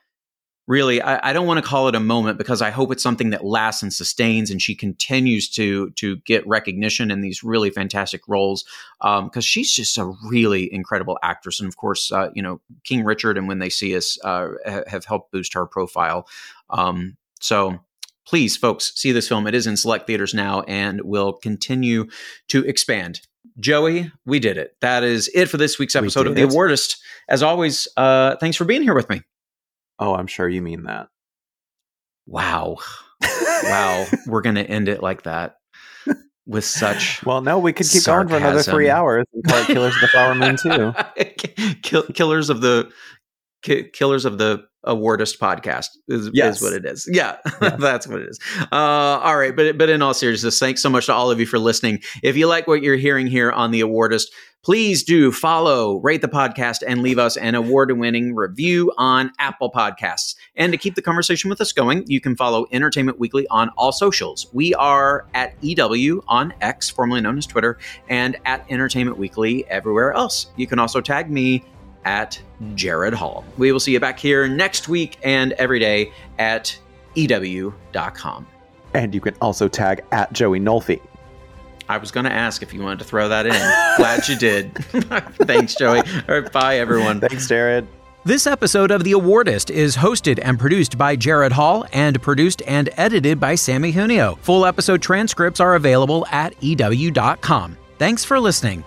really. I, I don't want to call it a moment because I hope it's something that lasts and sustains, and she continues to to get recognition in these really fantastic roles because she's just a really incredible actress. And of course, uh, you know, King Richard and When They See Us uh, have helped boost her profile. Um, so please, folks, see this film. It is in select theaters now and will continue to expand. Joey, we did it. That is it for this week's We episode of The. Awardist. As always, uh, thanks for being here with me. Oh, I'm sure you mean that. Wow. Wow. We're going to end it like that with such. Well, no, we could keep going for another three hours and call it Killers of the Flower Moon too. Kill, killers of the killers of the awardist podcast is, Yes. is what it is. Yeah, Yeah. that's what it is. Uh, all right, but but in all seriousness, thanks so much to all of you for listening. If you like what you're hearing here on the awardist, please do follow, rate the podcast, and leave us an award-winning review on Apple Podcasts. And to keep the conversation with us going, you can follow Entertainment Weekly on all socials. We are at EW on X, formerly known as Twitter, and at Entertainment Weekly everywhere else. You can also tag me at Jared Hall. We will see you back here next week and every day at EW.com. And you can also tag at Joey Nolfi. I was going to ask if you wanted to throw that in. Glad you did. Thanks, Joey. All right, bye, everyone. Thanks, Jared. This episode of The Awardist is hosted and produced by Jared Hall and produced and edited by Sammy Junio. Full episode transcripts are available at EW.com. Thanks for listening.